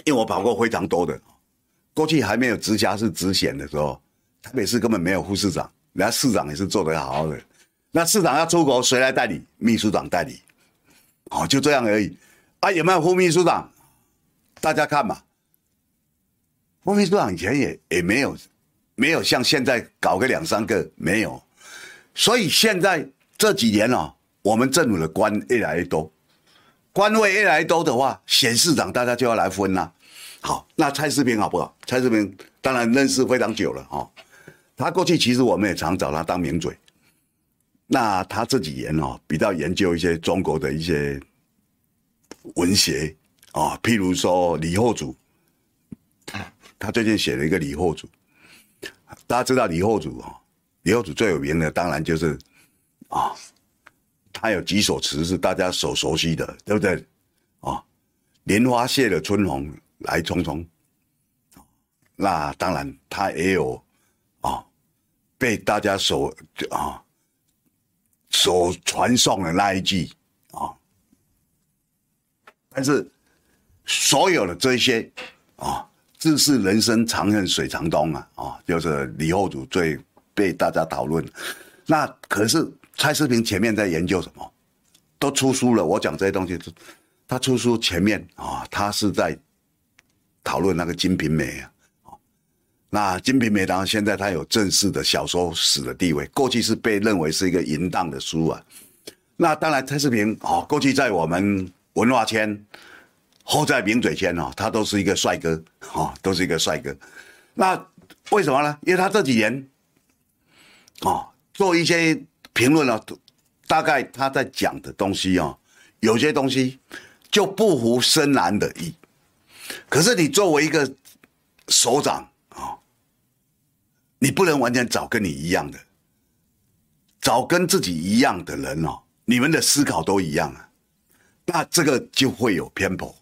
因为我跑过非常多的，过去还没有直辖市直选的时候，台北市根本没有副市长，人家市长也是做得好好的。那市长要出国，谁来代理？秘书长代理，哦，就这样而已。啊，有没有副秘书长？大家看嘛，副秘书长以前也也没有，没有像现在搞个两三个没有。所以现在这几年哦，我们政府的官越来越多。官位越来越多的话，选市长大家就要来分啦。好，那蔡世平好不好？蔡世平当然认识非常久了哦。他过去其实我们也常找他当名嘴。那他这几年哦，比较研究一些中国的一些文学啊，譬如说李后主，他最近写了一个李后主。大家知道李后主啊，李后主最有名的当然就是啊。他有几首词是大家所熟悉的，对不对？啊、莲花谢了春红来匆匆。那当然，他也有啊、被大家所啊、所传颂的那一句啊、但是，所有的这些啊、自是人生长恨水长东啊，啊、就是李后主最被大家讨论。那可是。蔡诗萍前面在研究什么？都出书了。我讲这些东西，他出书前面啊，他是在讨论那个《金瓶梅》啊。那《金瓶梅》当然现在他有正式的小说史的地位，过去是被认为是一个淫荡的书啊。那当然，蔡诗萍啊，过去在我们文化圈，后在名嘴圈哦，他都是一个帅哥啊，都是一个帅哥。那为什么呢？因为他这几年啊，做一些。评论了，大概他在讲的东西哦，有些东西就不符深蓝的意。可是你作为一个首长啊，你不能完全找跟你一样的，找跟自己一样的人哦，你们的思考都一样啊，那这个就会有偏颇。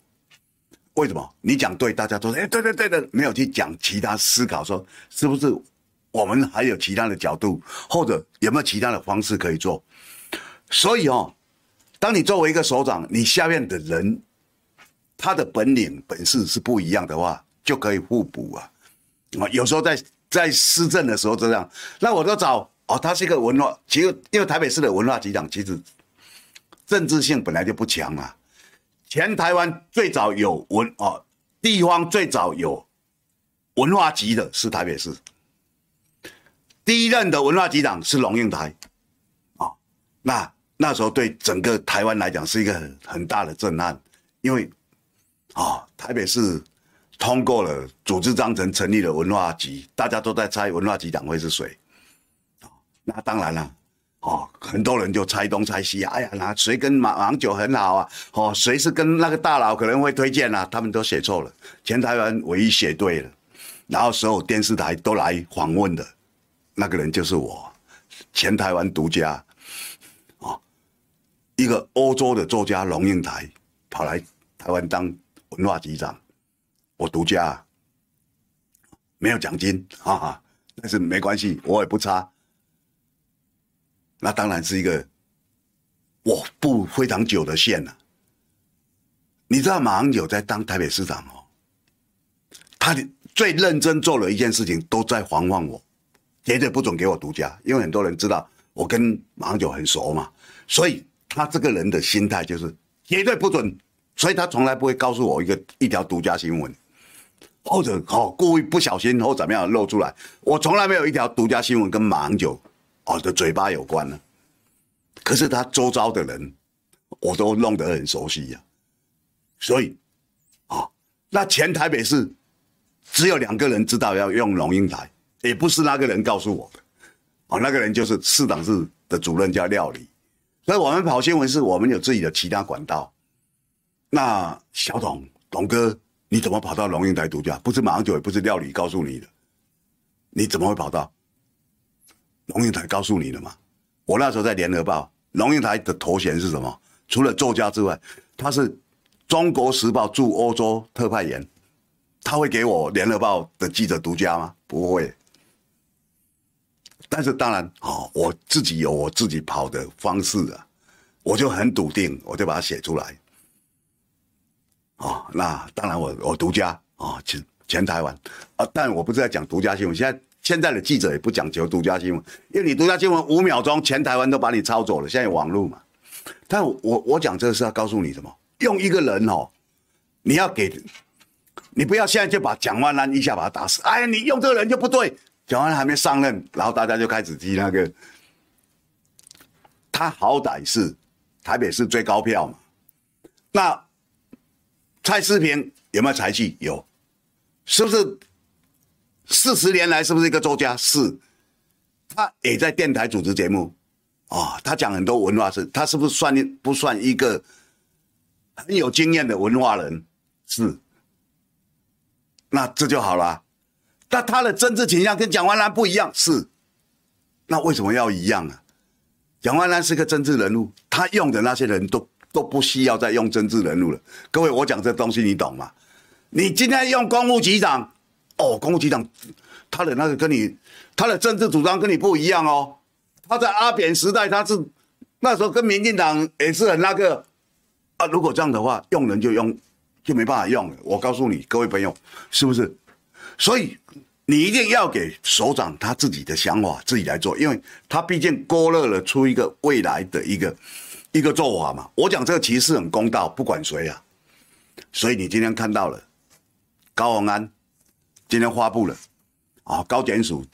为什么？你讲对，大家都说哎，对对对的，没有去讲其他思考，说是不是？我们还有其他的角度，或者有没有其他的方式可以做？所以哦，当你作为一个首长，你下面的人他的本领本事是不一样的话，就可以互补啊。啊，有时候在在施政的时候这样，那我都找哦，他是一个文化，其实因为台北市的文化局长其实政治性本来就不强啊。全台湾最早有文哦，地方最早有文化局的是台北市。第一任的文化局长是龙应台，啊，那那时候对整个台湾来讲是一个很很大的震撼，因为，啊，台北市通过了组织章程成立了文化局，大家都在猜文化局长会是谁，啊，那当然了，哦，很多人就猜东猜西，哎呀，那谁跟马王九很好啊？哦，谁是跟那个大佬可能会推荐啊？他们都写错了，全台湾唯一写对了，然后所有电视台都来访问的那个人就是我，全台湾独家，哦，一个欧洲的作家龙应台跑来台湾当文化局长，我独家。没有奖金，哈哈，但是没关系，我也不差。那当然是一个我布非常久的线了。你知道马英九在当台北市长哦，他的最认真做了一件事情，都在防范我，绝对不准给我独家，因为很多人知道我跟马英九很熟嘛，所以他这个人的心态就是绝对不准，所以他从来不会告诉我一个一条独家新闻。或者哦，故意不小心或怎么样露出来，我从来没有一条独家新闻跟马英九哦的嘴巴有关呢。可是他周遭的人，我都弄得很熟悉呀。所以，啊，那前台北市只有两个人知道要用龙应台，也不是那个人告诉我的，哦，那个人就是市长室的主任叫廖理。所以我们跑新闻是我们有自己的其他管道。那小董董哥。你怎么跑到龙应台独家？不是马英九，也不是廖理告诉你的，你怎么会跑到龙应台告诉你的嘛？我那时候在联合报，龙应台的头衔是什么？除了作家之外，他是中国时报驻欧洲特派员，他会给我联合报的记者独家吗？不会。但是当然，哦，我自己有我自己跑的方式啊，我就很笃定，我就把它写出来。哦，那当然我我独家啊，全、哦、全台湾啊，但我不是在讲独家新闻。现在现在的记者也不讲求独家新闻，因为你独家新闻五秒钟，全台湾都把你抄走了。现在有网络嘛？但我我讲这个是要告诉你什么？用一个人哦，你要给，你不要现在就把蒋万安一下把他打死。哎呀，你用这个人就不对，蒋万安还没上任，然后大家就开始提那个，他好歹是台北市最高票嘛，那。蔡思平有没有才气？有，是不是四十年来是不是一个作家？是，他也在电台主持节目，啊、哦，他讲很多文化事，他是不是算不算一个很有经验的文化人？是，那这就好了。但他的政治倾向跟蒋万安不一样，是，那为什么要一样啊？蒋万安是个政治人物，他用的那些人都。都不需要再用政治人物了。各位，我讲这东西你懂吗？你今天用公务局长，哦，公务局长，他的那个跟你，他的政治主张跟你不一样哦。他在阿扁时代，他是那时候跟民进党也是很那个啊。如果这样的话，用人就用，就没办法用了。我告诉你，各位朋友，是不是？所以你一定要给首长他自己的想法，自己来做，因为他毕竟勾勒了出一个未来的一个。一个做法嘛，我讲这个其实很公道，不管谁啊。所以你今天看到了高虹安今天发布了啊，高检署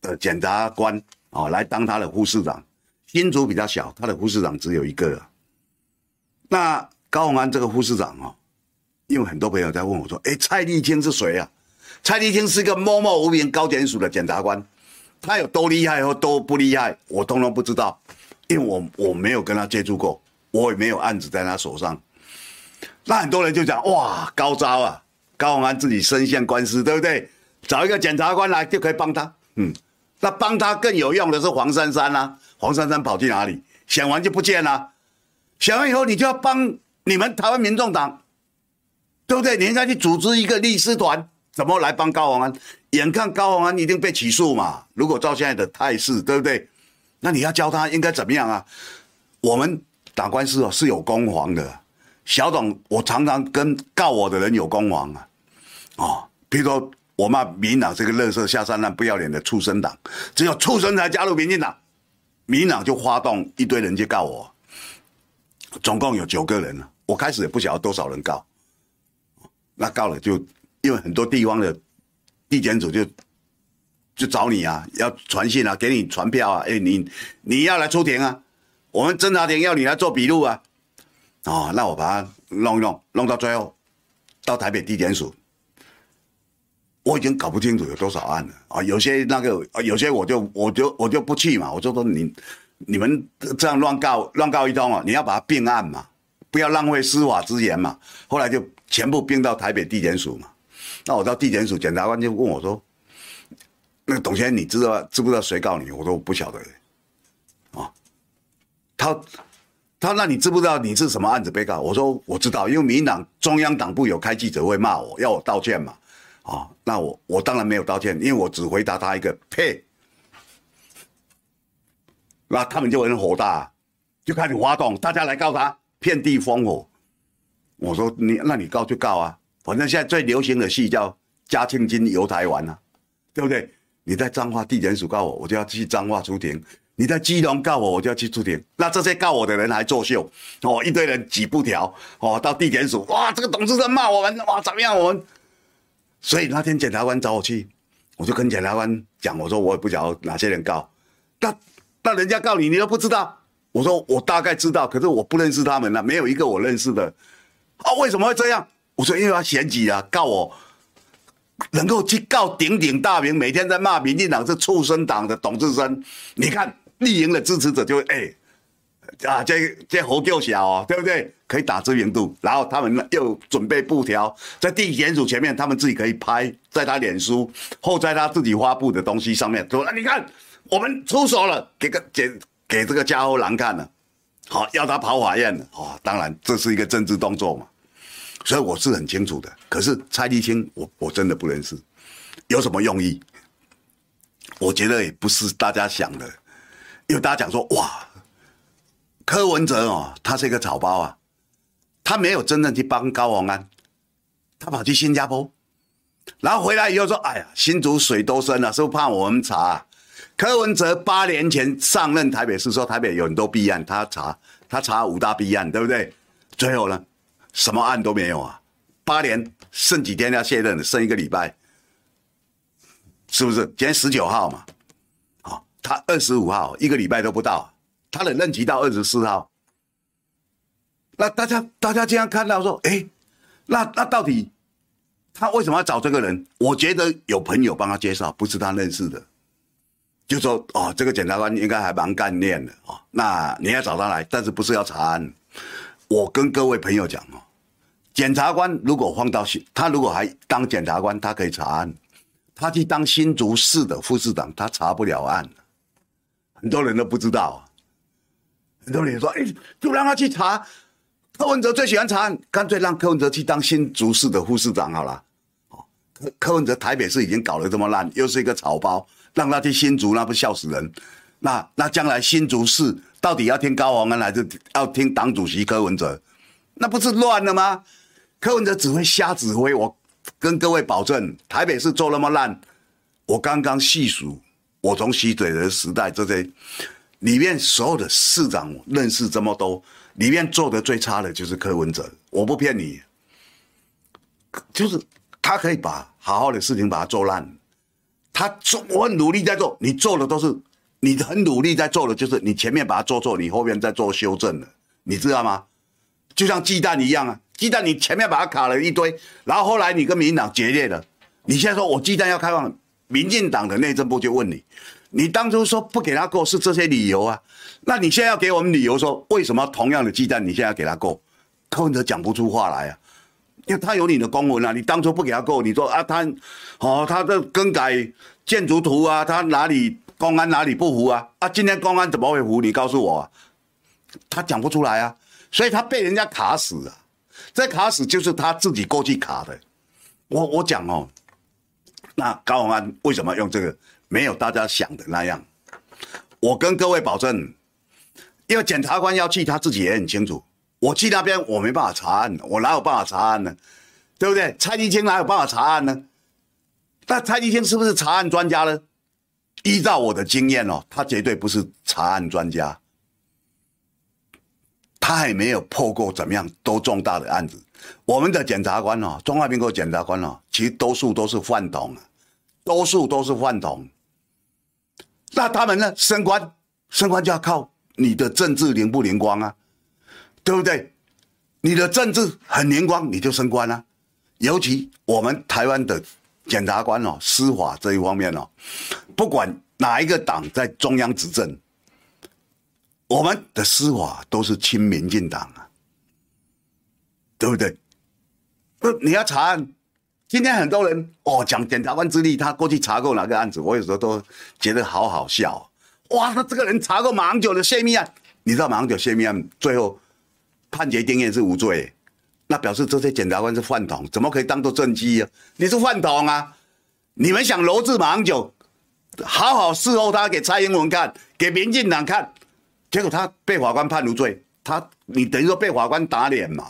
的检察官啊来当他的副市长，新竹比较小，他的副市长只有一个。那高虹安这个副市长哦，因为很多朋友在问我说：“哎，蔡立青是谁啊？”蔡立青是个默默无名高检署的检察官，他有多厉害或多不厉害，我通通不知道。因为我我没有跟他接触过，我也没有案子在他手上。那很多人就讲哇，高招啊，高虹安自己身陷官司，对不对？找一个检察官来就可以帮他。嗯，那帮他更有用的是黄珊珊啊，黄珊珊跑去哪里？选完就不见了。选完以后，你就要帮你们台湾民众党，对不对？你应该去组织一个律师团，怎么来帮高虹安？眼看高虹安一定被起诉嘛，如果照现在的态势，对不对？那你要教他应该怎么样啊？我们打官司哦是有攻防的，小董，我常常跟告我的人有攻防啊，哦，比如说我骂民进党这个垃圾下三滥不要脸的畜生党，只有畜生才加入民进党，民进党就发动一堆人去告我，总共有九个人了，我开始也不晓得多少人告，那告了就因为很多地方的地检组就。就找你啊，要传信啊，给你传票啊，哎，你你要来出庭啊，我们侦查庭要你来做笔录啊，哦，那我把它弄一弄，弄到最后到台北地检署，我已经搞不清楚有多少案了啊，有些那个，有些我就我就我就不去嘛，我就说你你们这样乱告乱告一通哦，你要把它并案嘛，不要浪费司法资源嘛。后来就全部并到台北地检署嘛。那我到地检署，检察官就问我说：“那个董先生，你知道知不知道谁告你？”我说：“我不晓得。”啊，他他那你知不知道你是什么案子被告？我说我知道，因为民党中央党部有开记者会骂我，要我道歉嘛。啊，那我我当然没有道歉，因为我只回答他一个呸。那他们就很火大，就开始发动，大家来告他，遍地烽火。我说你，那你告就告啊，反正现在最流行的戏叫《嘉庆金游台湾》啊，对不对？你在彰化地检署告我，我就要去彰化出庭；你在基隆告我，我就要去出庭。那这些告我的人还作秀哦，一堆人挤布条哦，到地检署哇，这个董事长骂我们哇，怎么样我们？所以那天检察官找我去，我就跟检察官讲，我说我也不晓得哪些人告，那。那人家告你，你都不知道。我说我大概知道，可是我不认识他们了，没有一个我认识的。啊，为什么会这样？我说因为他嫌弃啊，告我能够去告鼎鼎大名，每天在骂民进党是畜生党的董志生。你看绿营的支持者就会哎啊，这这猴叫小哦，对不对？可以打知名度，然后他们又准备布条在地检署前面，他们自己可以拍，在他脸书或在他自己发布的东西上面说，那你看。我们出手了，给个给给这个家伙难看了，好要他跑法院了，哦，当然这是一个政治动作嘛，所以我是很清楚的。可是蔡立青，我我真的不认识，有什么用意？我觉得也不是大家想的，因为大家讲说哇，柯文哲哦，他是一个草包啊，他没有真正去帮高虹安，他跑去新加坡，然后回来以后说，哎呀，新竹水多深啊，是不是怕我们查？柯文哲八年前上任台北市，说台北有很多弊案，他查他查五大弊案，对不对？最后呢，什么案都没有啊。八年剩几天要卸任，剩一个礼拜，是不是？今天十九号嘛，好，他二十五号一个礼拜都不到，他的任期到二十四号。那大家大家这样看到说，哎，那那到底他为什么要找这个人？我觉得有朋友帮他介绍，不是他认识的。就说哦，这个检察官应该还蛮干练的哦。那你要找他来，但是不是要查案？我跟各位朋友讲哦，检察官如果放到，他如果还当检察官，他可以查案。他去当新竹市的副市长，他查不了案。很多人都不知道，很多人说，哎，就让他去查。柯文哲最喜欢查案，干脆让柯文哲去当新竹市的副市长好了。柯文哲台北市已经搞得这么烂，又是一个草包。让他去新竹，那不笑死人？那那将来新竹市到底要听高虹安还是要听党主席柯文哲？那不是乱了吗？柯文哲只会瞎指挥。我跟各位保证，台北市做那么烂，我刚刚细数，我从习嘴的时代这些里面所有的市长认识这么多，里面做的最差的就是柯文哲。我不骗你，就是他可以把好好的事情把它做烂。他做，我很努力在做，你做的都是你很努力在做的，就是你前面把它做错，你后面再做修正的，你知道吗？就像鸡蛋一样啊，鸡蛋你前面把它卡了一堆，然后后来你跟民进党决裂了，你现在说我鸡蛋要开放，民进党的内政部就问你，你当初说不给他过是这些理由啊，那你现在要给我们理由说为什么同样的鸡蛋你现在要给他过？柯文哲讲不出话来啊。因为他有你的公文啊，你当初不给他过，你说啊他，哦他的更改建筑图啊，他哪里公安哪里不服啊？啊今天公安怎么会服？你告诉我啊，他讲不出来啊，所以他被人家卡死了，这卡死就是他自己过去卡的。我我讲哦，那高虹安为什么用这个？没有大家想的那样。我跟各位保证，因为检察官要去，他自己也很清楚。我去那边，我没办法查案，我哪有办法查案呢？对不对？蔡立青哪有办法查案呢？那蔡立青是不是查案专家呢？依照我的经验哦，他绝对不是查案专家，他还没有破过怎么样多重大的案子。我们的检察官哦，中华民国检察官哦，其实多数都是饭桶啊，多数都是饭桶。那他们呢？升官，升官就要靠你的政治灵不灵光啊？对不对？你的政治很灵光，你就升官啊。尤其我们台湾的检察官哦，司法这一方面哦，不管哪一个党在中央执政，我们的司法都是亲民进党啊，对不对？不，你要查案。今天很多人哦讲检察官资历，他过去查过哪个案子，我有时候都觉得好好笑。哇，他这个人查过马英九的泄密案，你知道马英九泄密案最后判决定谳是无罪，那表示这些检察官是饭桶，怎么可以当做政绩啊？你是饭桶啊！你们想罗制马英九，好好伺候他给蔡英文看，给民进党看，结果他被法官判无罪，他你等于说被法官打脸嘛？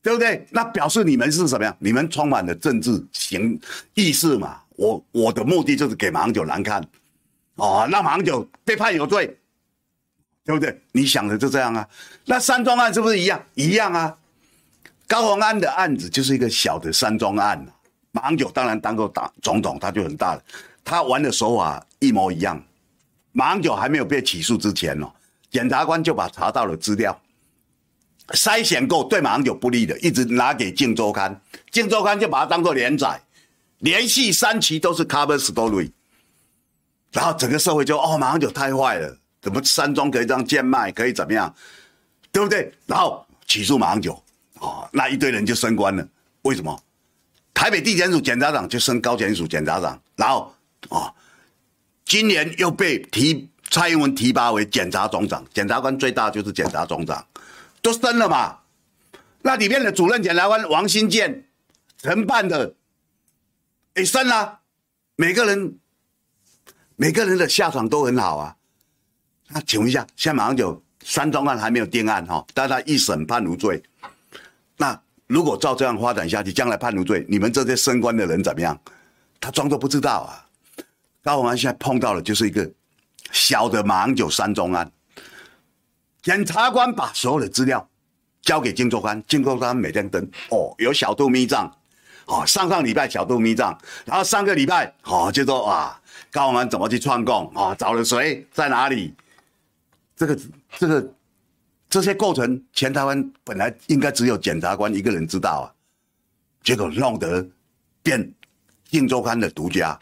对不对？那表示你们是什么样？你们充满了政治形意识嘛？我我的目的就是给马英九难看，哦，让马英九被判有罪，对不对？你想的就这样啊？那山庄案是不是一样？一样啊！高虹安的案子就是一个小的山庄案，马英九当然当过大总统，他就很大了，他玩的手法一模一样。马英九还没有被起诉之前哦，检察官就把查到的资料。筛选过对马英九不利的，一直拿给《镜周刊》，《镜周刊》就把它当做连载，连续三期都是 cover story，然后整个社会就哦，马英九太坏了，怎么山庄可以这样贱卖，可以怎么样，对不对？然后起诉马英九，哦，那一堆人就升官了，为什么？台北地检署检察长就升高检署检察长，然后哦，今年又被提蔡英文提拔为检察总长，检察官最大就是检察总长。都升了嘛？那里面的主任检察官王新建承办的也升了，每个人每个人的下场都很好啊。那请问一下，现在马上就山庄案还没有定案哈，但他一审判无罪。那如果照这样发展下去，将来判无罪，你们这些升官的人怎么样？他装作不知道啊。高虹安现在碰到的就是一个小的马英九三中案。检察官把所有的资料交给《镜周刊》，《镜周刊》每天登。哦，有小肚密账，哦，上上礼拜小肚密账，然后上个礼拜哦，就说啊，高虹安怎么去串供？啊，找了谁，在哪里？这个这个这些过程，全台湾本来应该只有检察官一个人知道啊，结果弄得变《镜周刊》的独家，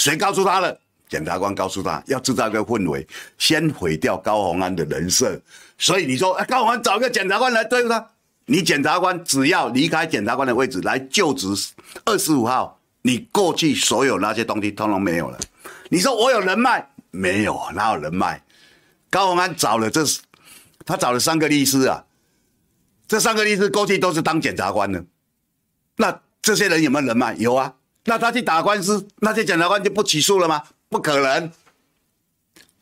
谁告诉他的？检察官告诉他要制造一个氛围，先毁掉高虹安的人设。所以你说，哎，高虹安找一个检察官来对付他。你检察官只要离开检察官的位置来就职，二十五号，你过去所有那些东西通通没有了。你说我有人脉没有？哪有人脉？高虹安找了这，他找了三个律师啊，这三个律师过去都是当检察官的。那这些人有没有人脉？有啊。那他去打官司，那些检察官就不起诉了吗？不可能，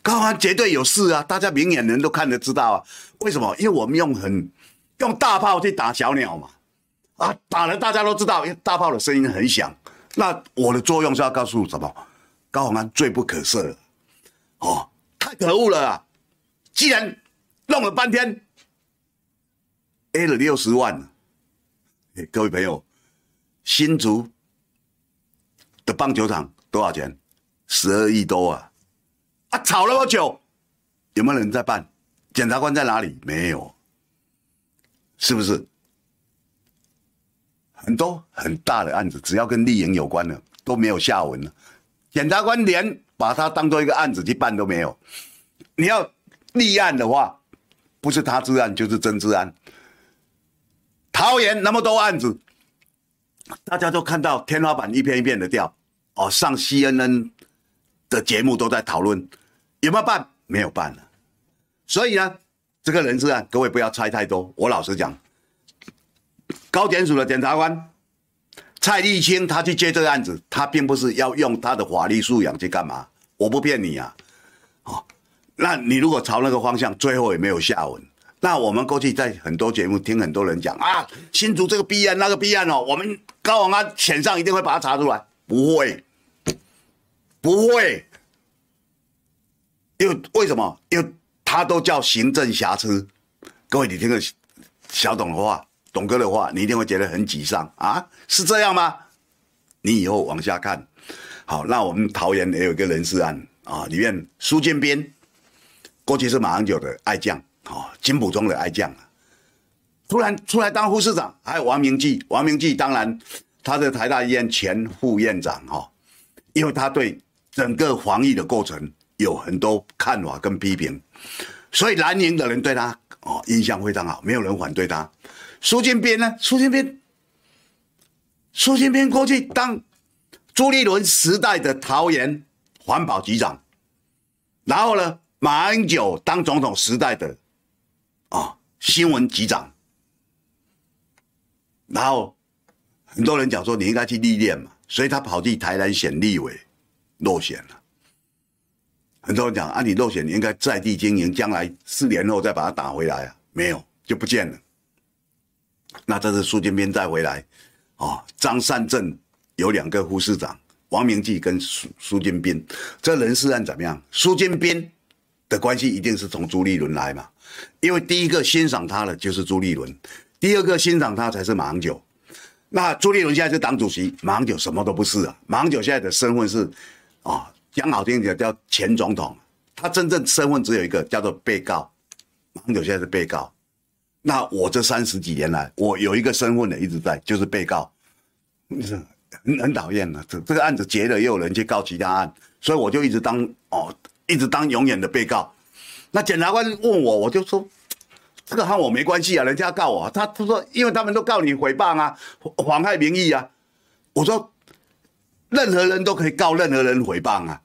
高安绝对有事啊！大家明眼人都看得知道啊。为什么？因为我们用很用大炮去打小鸟嘛，啊，打了大家都知道，因为大炮的声音很响。那我的作用是要告诉什么？高虹安罪不可赦，哦，太可恶了啊！既然弄了半天，A 了六十万，各位朋友，新竹的棒球场多少钱？十二亿多啊！啊，吵那么久，有没有人在办？检察官在哪里？没有，是不是？很多很大的案子，只要跟立营有关的都没有下文了。检察官连把它当做一个案子去办都没有。你要立案的话，不是他治案就是曾治安。桃园那么多案子，大家都看到天花板一片一片的掉哦，上 CNN。的节目都在讨论有没有办，没有办了。所以呢，这个人事案，各位不要猜太多。我老实讲，高检署的检察官蔡立青，他去接这个案子，他并不是要用他的法律素养去干嘛。我不骗你啊，哦，那你如果朝那个方向，最后也没有下文。那我们过去在很多节目听很多人讲啊，新竹这个弊案那个弊案哦，我们高王安险上一定会把它查出来，不会。不会，因为为什么？因为他都叫行政瑕疵。各位，你听个小董的话，董哥的话，你一定会觉得很沮丧啊？是这样吗？你以后往下看。好，那我们桃园也有一个人事案啊，里面苏建斌过去是马英九的爱将啊，金溥中的爱将，突然出来当副市长。还有王明骥，王明骥当然他是台大医院前副院长哈，因为他对。整个防疫的过程有很多看法跟批评，所以蓝营的人对他哦印象非常好，没有人反对他。苏建斌呢？苏建斌，苏建斌过去当朱立伦时代的桃园环保局长，然后呢，马英九当总统时代的啊、哦、新闻局长，然后很多人讲说你应该去历练嘛，所以他跑去台南选立委落选了。很多人讲啊，你落选，你应该在地经营，将来四年后再把它打回来啊，没有就不见了。那这是苏建斌再回来，哦，张善政有两个副市长，王明骥跟苏苏建斌，这人事案怎么样？苏建斌的关系一定是从朱立伦来嘛，因为第一个欣赏他的就是朱立伦，第二个欣赏他才是马英九。那朱立伦现在是党主席，马英九什么都不是啊，马英九现在的身份是，啊、讲好听点叫前总统，他真正身份只有一个叫做被告，马英九现在是被告。那我这三十几年来，我有一个身份呢，一直在就是被告，很很讨厌的。这这个案子结了，也有人去告其他案，所以我就一直当哦，一直当永远的被告。那检察官问我，我就说这个和我没关系啊，人家告我，他他说因为他们都告你诽谤啊，妨害名誉啊。我说任何人都可以告任何人诽谤啊，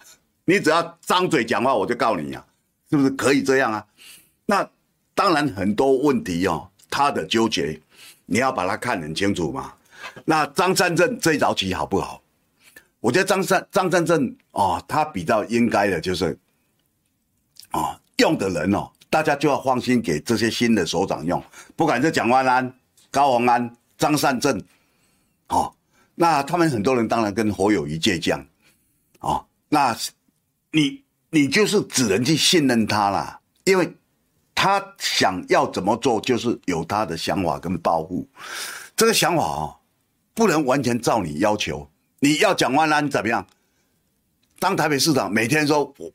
你只要张嘴讲话，我就告你啊，是不是可以这样啊？那。当然很多问题哦，他的纠结，你要把它看很清楚嘛。那张善政这一早起好不好？我觉得张善张善政哦，他比较应该的就是，哦，用的人哦，大家就要放心给这些新的首长用，不管是蒋万安、高虹安、张善政，哦，那他们很多人当然跟侯友谊借将，哦，那你你就是只能去信任他了，因为。他想要怎么做，就是有他的想法跟抱负。这个想法哦，不能完全照你要求。你要蒋万安怎么样？当台北市长，每天说我，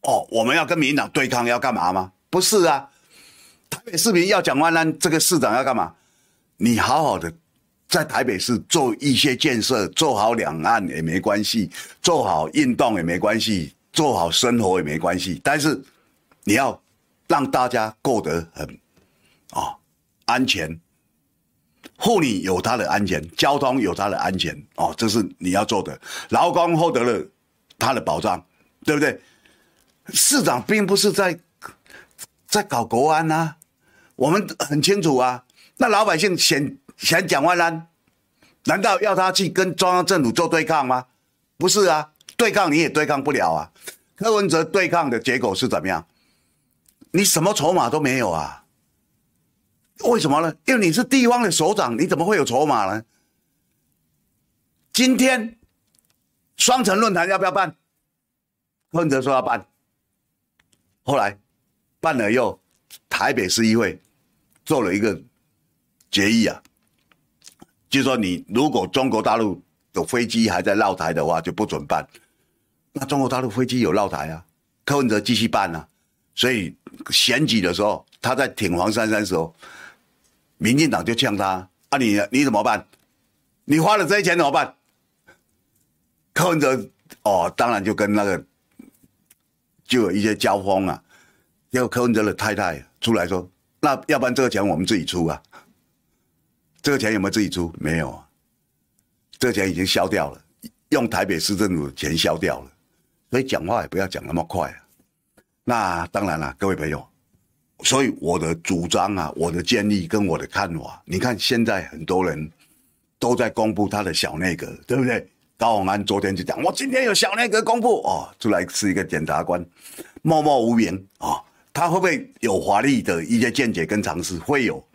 哦，我们要跟民进党对抗，要干嘛吗？不是啊，台北市民要蒋万安这个市长要干嘛？你好好的在台北市做一些建设，做好两岸也没关系，做好运动也没关系，做好生活也没关系。但是你要。让大家过得很啊、哦、安全，护理有她的安全，交通有她的安全哦，这是你要做的。劳工获得了他的保障，对不对？市长并不是在在搞国安啊，我们很清楚啊。那老百姓选选蒋万安，难道要他去跟中央政府做对抗吗？不是啊，对抗你也对抗不了啊。柯文哲对抗的结果是怎么样？你什么筹码都没有啊？为什么呢？因为你是地方的首长，你怎么会有筹码呢？今天双城论坛要不要办？柯文哲说要办，后来办了又，台北市议会做了一个决议啊，就说你如果中国大陆的飞机还在绕台的话，就不准办。那中国大陆飞机有绕台啊，柯文哲继续办啊。所以选举的时候，他在挺黄珊珊的时候，民进党就呛他啊你，你怎么办？你花了这些钱怎么办？柯文哲哦，当然就跟那个就有一些交锋啊。要柯文哲的太太出来说：“那要不然这个钱我们自己出啊？这个钱有没有自己出？没有啊，这个钱已经消掉了，用台北市政府的钱消掉了。所以讲话也不要讲那么快啊。”那当然了，各位朋友，所以我的主张啊，我的建议跟我的看法，你看现在很多人都在公布他的小内阁，对不对？高虹安昨天就讲，我今天有小内阁公布哦，出来是一个检察官，默默无名啊、他会不会有华丽的一些见解跟尝试？会有，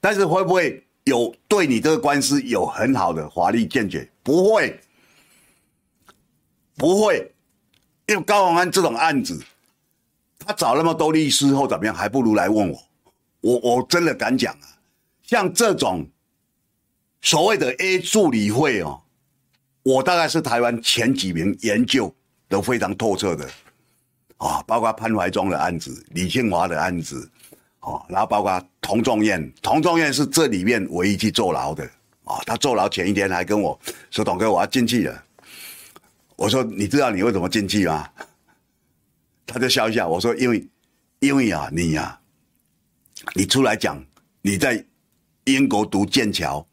但是会不会有对你这个官司有很好的法律见解？不会，不会，因为高宏安这种案子。他找那么多律师后怎么样？还不如来问我。我我真的敢讲啊，像这种所谓的 A 助理会哦，我大概是台湾前几名研究都非常透彻的啊，包括潘怀忠的案子、李庆华的案子，哦，然后包括童仲彦，童仲彦是这里面唯一去坐牢的啊。他坐牢前一天还跟我说：“董哥，我要进去了。”我说：“你知道你为什么进去吗？”他就笑一下，我说：“因为，因为啊，你呀、啊，你出来讲你在英国读剑桥，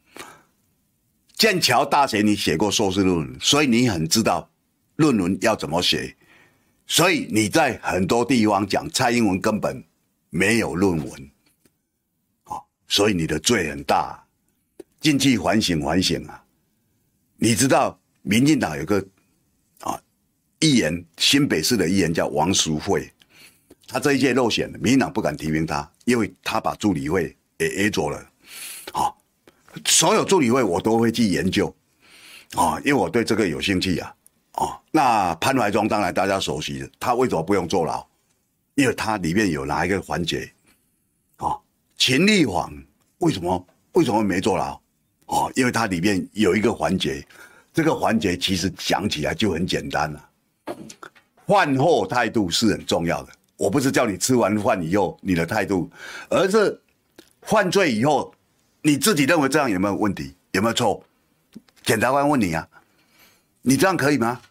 剑桥大学你写过硕士论文，所以你很知道论文要怎么写，所以你在很多地方讲蔡英文根本没有论文，好，所以你的罪很大，进去反省反省啊！你知道民进党有个啊议员，新北市的议员叫王淑慧，他这一届落选，民进党不敢提名他，因为他把助理会也 A 走了。好，所有助理会我都会去研究，啊，因为我对这个有兴趣啊。哦，那潘怀忠当然大家熟悉的，他为什么不用坐牢？因为它里面有哪一个环节？啊，秦立煌为什么为什么没坐牢？哦，因为它里面有一个环节，这个环节其实讲起来就很简单了。饭后态度是很重要的。我不是叫你吃完饭以后你的态度，而是犯罪以后你自己认为这样有没有问题？有没有错？检察官问你啊，你这样可以吗？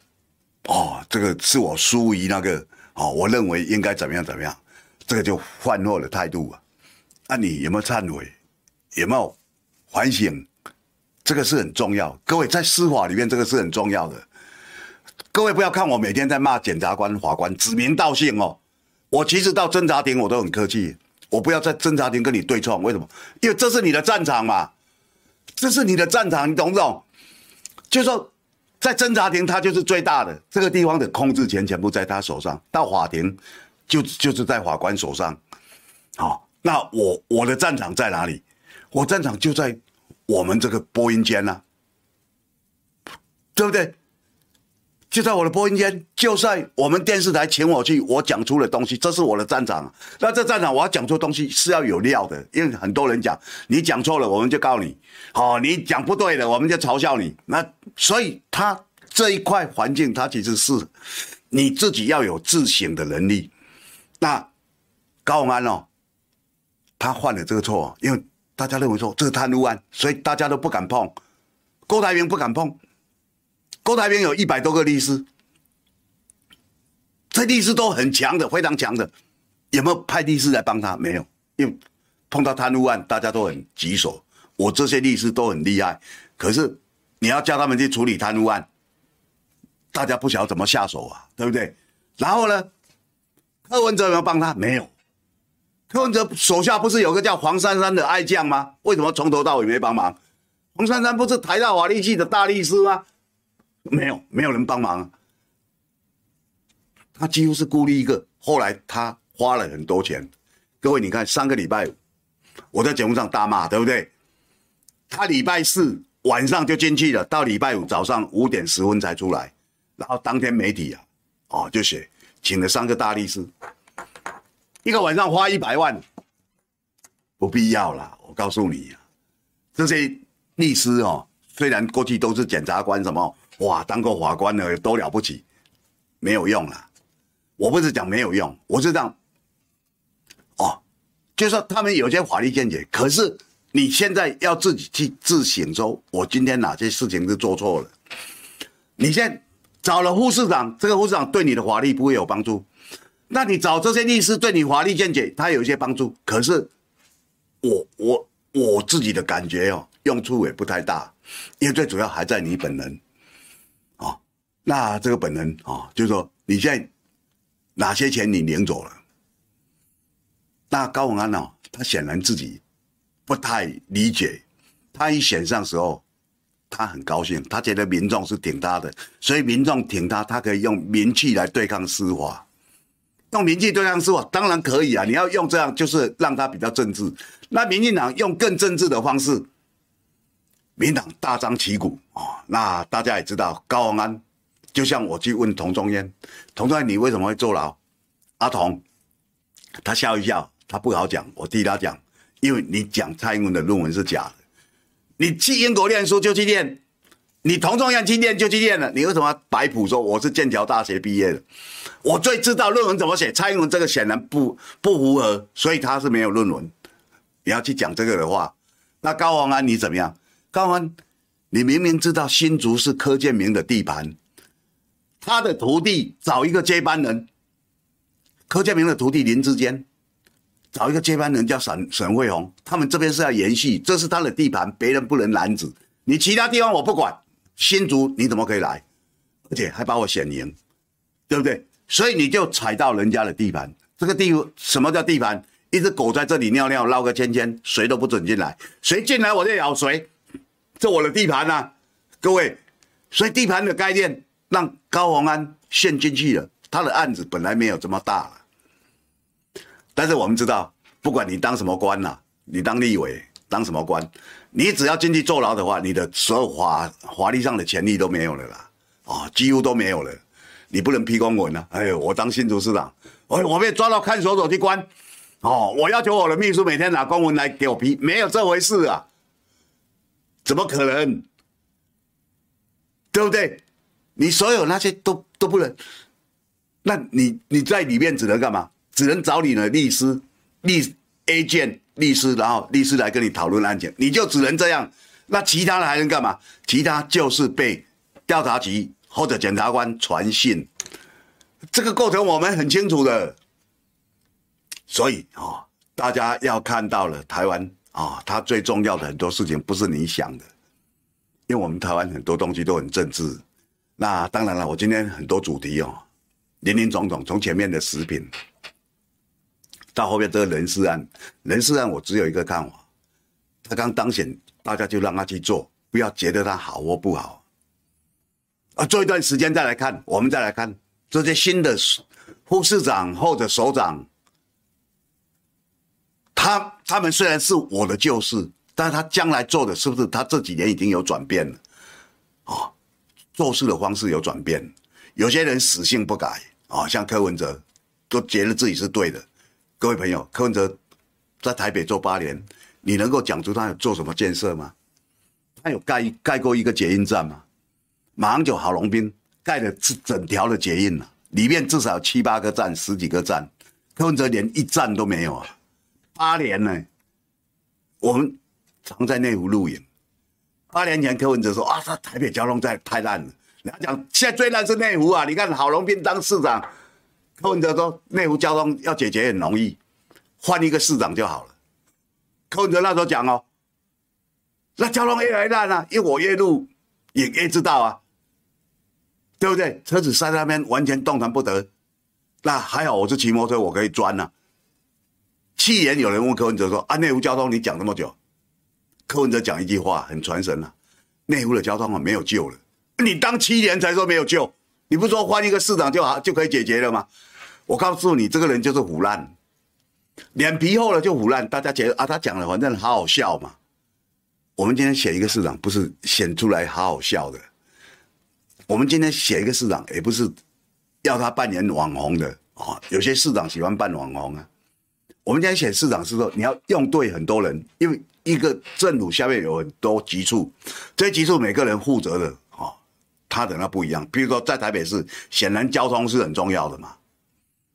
哦，这个是我疏于那个哦，我认为应该怎么样怎么样，这个就犯后的态度啊。那你有没有忏悔？有没有反省？这个是很重要，各位在司法里面，这个是很重要的。各位不要看我每天在骂检察官、法官，指名道姓哦。我其实到侦查庭我都很客气，我不要在侦查庭跟你对撞。为什么？因为这是你的战场嘛，这是你的战场，你懂不懂？就说，在侦查庭他就是最大的，这个地方的控制权全部在他手上。到法庭就就是在法官手上。好，那我我的战场在哪里？我战场就在。我们这个播音间呐，对不对？就在我的播音间，就在我们电视台请我去，我讲出的东西，这是我的战场。那这战场我要讲出东西是要有料的，因为很多人讲你讲错了，我们就告你；哦，你讲不对了，我们就嘲笑你。那所以他这一块环境，他其实是你自己要有自省的能力。那高安哦，他犯了这个错，因为。大家认为说这是贪污案，所以大家都不敢碰。郭台铭不敢碰。郭台铭有一百多个律师，这律师都很强的，非常强的。有没有派律师来帮他？没有，因为碰到贪污案，大家都很棘手。我这些律师都很厉害，可是你要叫他们去处理贪污案，大家不晓得怎么下手啊，对不对？然后呢，柯文哲有没有帮他？没有。柯文哲手下不是有个叫黄珊珊的爱将吗？为什么从头到尾没帮忙？黄珊珊不是台大法律系的大律师吗？没有，没有人帮忙。他几乎是孤立一个。后来他花了很多钱。各位，你看上个礼拜，我在节目上大骂，对不对？他礼拜四晚上就进去了，到礼拜五早上五点十分才出来。然后当天媒体啊，哦，就写请了三个大律师。一个晚上花一百万，不必要啦。我告诉你，这些律师哦，虽然过去都是检察官，什么哇，当过法官的都了不起，没有用啦。我不是讲没有用，我是讲，哦，就是说他们有些法律见解，可是你现在要自己去自省，说我今天哪些事情是做错了。你现在找了副市长，这个副市长对你的法律不会有帮助。那你找这些律师对你法律见解，他有一些帮助。可是我我我自己的感觉哦，用处也不太大，因为最主要还在你本人。那这个本人哦，就是说你现在哪些钱你领走了？那高文安哦，他显然自己不太理解。他一选上时候，他很高兴，他觉得民众是挺他的，所以民众挺他，他可以用名气来对抗司法。用名气对抗司法当然可以啊！你要用这样，就是让他比较政治。那民进党用更政治的方式，民党大张旗鼓啊！那大家也知道，高虹安就像我去问童仲彦，童仲彦你为什么会坐牢？阿童，他笑一笑，他不好讲。我替他讲，因为你讲蔡英文的论文是假的，你去英国念书就去念，你童仲彦去念就去念了，你为什么摆谱说我是剑桥大学毕业的？我最知道论文怎么写，蔡英文这个显然不不符合，所以他是没有论文。你要去讲这个的话，那高虹安你怎么样？高虹安，你明明知道新竹是柯建铭的地盘，他的徒弟找一个接班人，柯建铭的徒弟林志坚找一个接班人叫沈沈慧虹，他们这边是要延续，这是他的地盘，别人不能拦止。你其他地方我不管，新竹你怎么可以来？而且还把我选赢，对不对？所以你就踩到人家的地盘。这个地什么叫地盘？一只狗在这里尿尿，绕个圈圈，谁都不准进来，谁进来我就咬谁，这我的地盘呐、各位。所以地盘的概念让高虹安陷进去了，他的案子本来没有这么大了。但是我们知道，不管你当什么官呐、啊，你当立委当什么官，你只要进去坐牢的话，你的所有法法律上的权利都没有了啦，啊、哦，几乎都没有了。你不能批公文啊！哎呦，我当新竹市长，我我被抓到看守所去关，哦，我要求我的秘书每天拿公文来给我批，没有这回事啊，怎么可能？对不对？你所有那些都都不能，那你你在里面只能干嘛？只能找你的律师、律 A 件律师，然后律师来跟你讨论案件，你就只能这样。那其他的还能干嘛？其他就是被调查局或者检察官传讯，这个过程我们很清楚的。所以啊、哦，大家要看到了台湾啊、哦，它最重要的很多事情不是你想的，因为我们台湾很多东西都很政治。那当然了，我今天很多主题哦，林林总总，从前面的食品。到后面这个人事案，人事案我只有一个看法，他刚当选，大家就让他去做，不要觉得他好或不好，啊，做一段时间再来看，我们再来看这些新的副市长或者首长，他他们虽然是我的旧事，但是他将来做的是不是他这几年已经有转变了，哦，做事的方式有转变，有些人死性不改啊，像柯文哲，都觉得自己是对的。各位朋友，柯文哲在台北做八年，你能够讲出他有做什么建设吗？他有盖盖过一个捷运站吗？马英九郝龙斌盖了整整条的捷运了，里面至少七八个站、十几个站，柯文哲连一站都没有啊！八年呢，我们常在内湖露营。八年前柯文哲说啊，他台北交通在太烂了，人家讲现在最烂是内湖啊！你看郝龙斌当市长。柯文哲说：“内湖交通要解决很容易，换一个市长就好了。”柯文哲那时候讲哦，那交通越来越烂啊，因为我越路也越知道啊，对不对？车子塞在那边完全动弹不得。那还好，我是骑摩托车，我可以钻呐、啊。去年有人问柯文哲说：“啊，内湖交通你讲那么久？”柯文哲讲一句话很传神啊：“内湖的交通啊没有救了。”你当七年才说没有救，你不说换一个市长就好就可以解决了吗？我告诉你，这个人就是腐烂，脸皮厚了就腐烂。大家觉得啊，他讲的反正好好笑嘛。我们今天选一个市长，不是选出来好好笑的。我们今天选一个市长，也不是要他扮演网红的啊。有些市长喜欢扮网红啊。我们今天选市长是说，你要用对很多人，因为一个政府下面有很多局处，这些局处每个人负责的啊，他的那不一样。比如说在台北市，显然交通是很重要的嘛。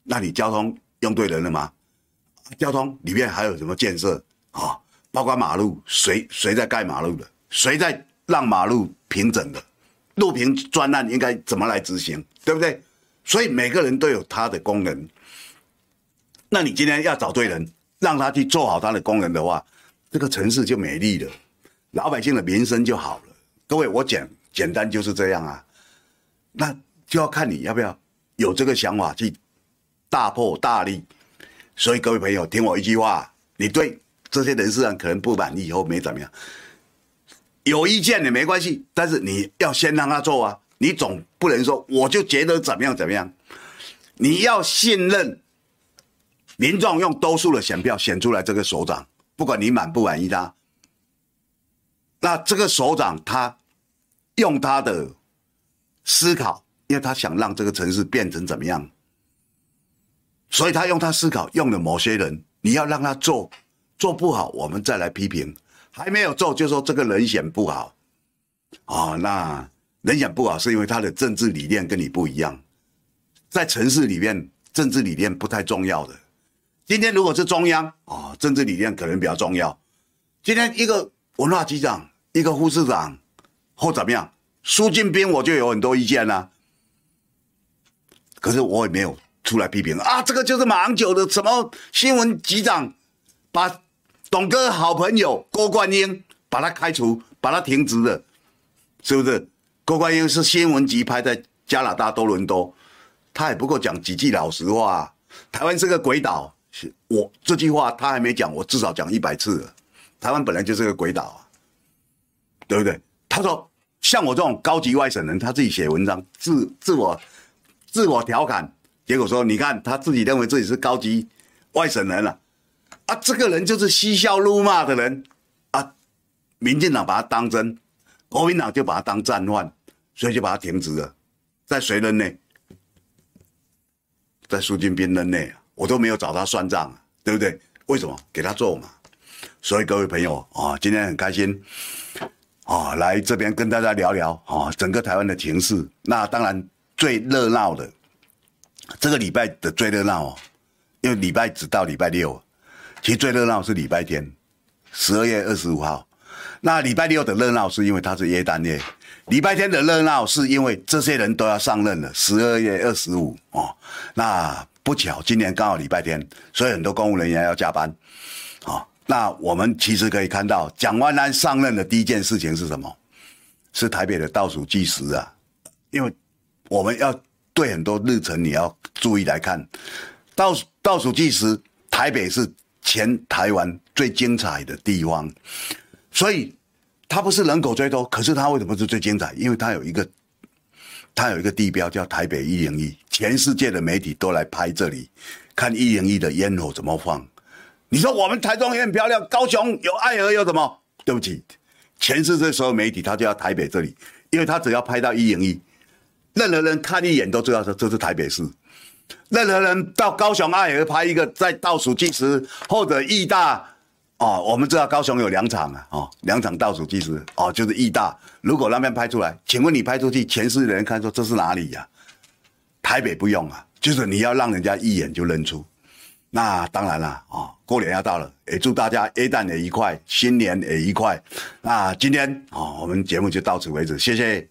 那你交通用对人了吗？交通里面还有什么建设啊？包括马路，谁谁在盖马路的？谁在让马路平整的？路平专案应该怎么来执行？对不对？所以每个人都有他的功能。那你今天要找对人，让他去做好他的功能的话，这个城市就美丽了，老百姓的民生就好了。各位，我讲简单就是这样啊。那就要看你要不要有这个想法去。大破大立，所以各位朋友听我一句话，你对这些人事上可能不满意，以后没怎么样，有意见也没关系，但是你要先让他做啊，你总不能说我就觉得怎么样怎么样，你要信任民众用多数的选票选出来这个首长，不管你满不满意他，那这个首长他用他的思考，因为他想让这个城市变成怎么样。所以他用他思考，用了某些人，你要让他做，做不好，我们再来批评。还没有做，就说这个人选不好，哦，那人选不好是因为他的政治理念跟你不一样，在城市里面，政治理念不太重要的。今天如果是中央，哦，政治理念可能比较重要。今天一个文化局长，一个副市长，或怎么样，苏进斌我就有很多意见啦、可是我也没有。出来批评啊，这个就是马英九的什么新闻局长，把董哥好朋友郭冠英把他开除，把他停职的，是不是？郭冠英是新闻局派在加拿大多伦多，他也不过讲几句老实话。台湾是个鬼岛，我这句话他还没讲，我至少讲一百次了。台湾本来就是个鬼岛啊，对不对？他说像我这种高级外省人，他自己写文章自自我自我调侃，结果说你看他自己认为自己是高级外省人了啊，这个人就是嬉笑怒骂的人啊，民进党把他当真，国民党就把他当战犯，所以就把他停职了，在谁任内？在苏俊斌任内啊，我都没有找他算账，对不对？为什么？给他做嘛。所以各位朋友啊，今天很开心啊，来这边跟大家聊聊啊，整个台湾的情势。那当然最热闹的，这个礼拜的最热闹哦，因为礼拜只到礼拜六，其实最热闹是礼拜天，十二月二十五号。那礼拜六的热闹是因为它是耶诞夜。礼拜天的热闹是因为这些人都要上任了，十二月二十五哦。那不巧，今年刚好礼拜天，所以很多公务人员要加班，哦。那我们其实可以看到，蒋万安上任的第一件事情是什么？是台北的倒数计时啊。因为我们要对很多日程你要注意来看，倒倒数计时，台北是全台湾最精彩的地方，所以。它不是人口最多，可是它为什么是最精彩？因为它有一个，它有一个地标叫台北一零一，全世界的媒体都来拍这里，看一零一的烟火怎么放。你说我们台中也很漂亮，高雄有爱河有什么？对不起，全世界所有媒体他就要台北这里，因为他只要拍到一零一，任何人看一眼都知道说这是台北市。任何人到高雄爱河拍一个在倒数计时或者义大。哦，我们知道高雄有两场啊，哦，两场倒数计时，哦，就是义大。如果那边拍出来，请问你拍出去，全世界人看说这是哪里呀、台北不用啊，就是你要让人家一眼就认出。那当然了，啊，过年要到了，也祝大家元旦也愉快，新年也愉快。那今天啊，我们节目就到此为止，谢谢。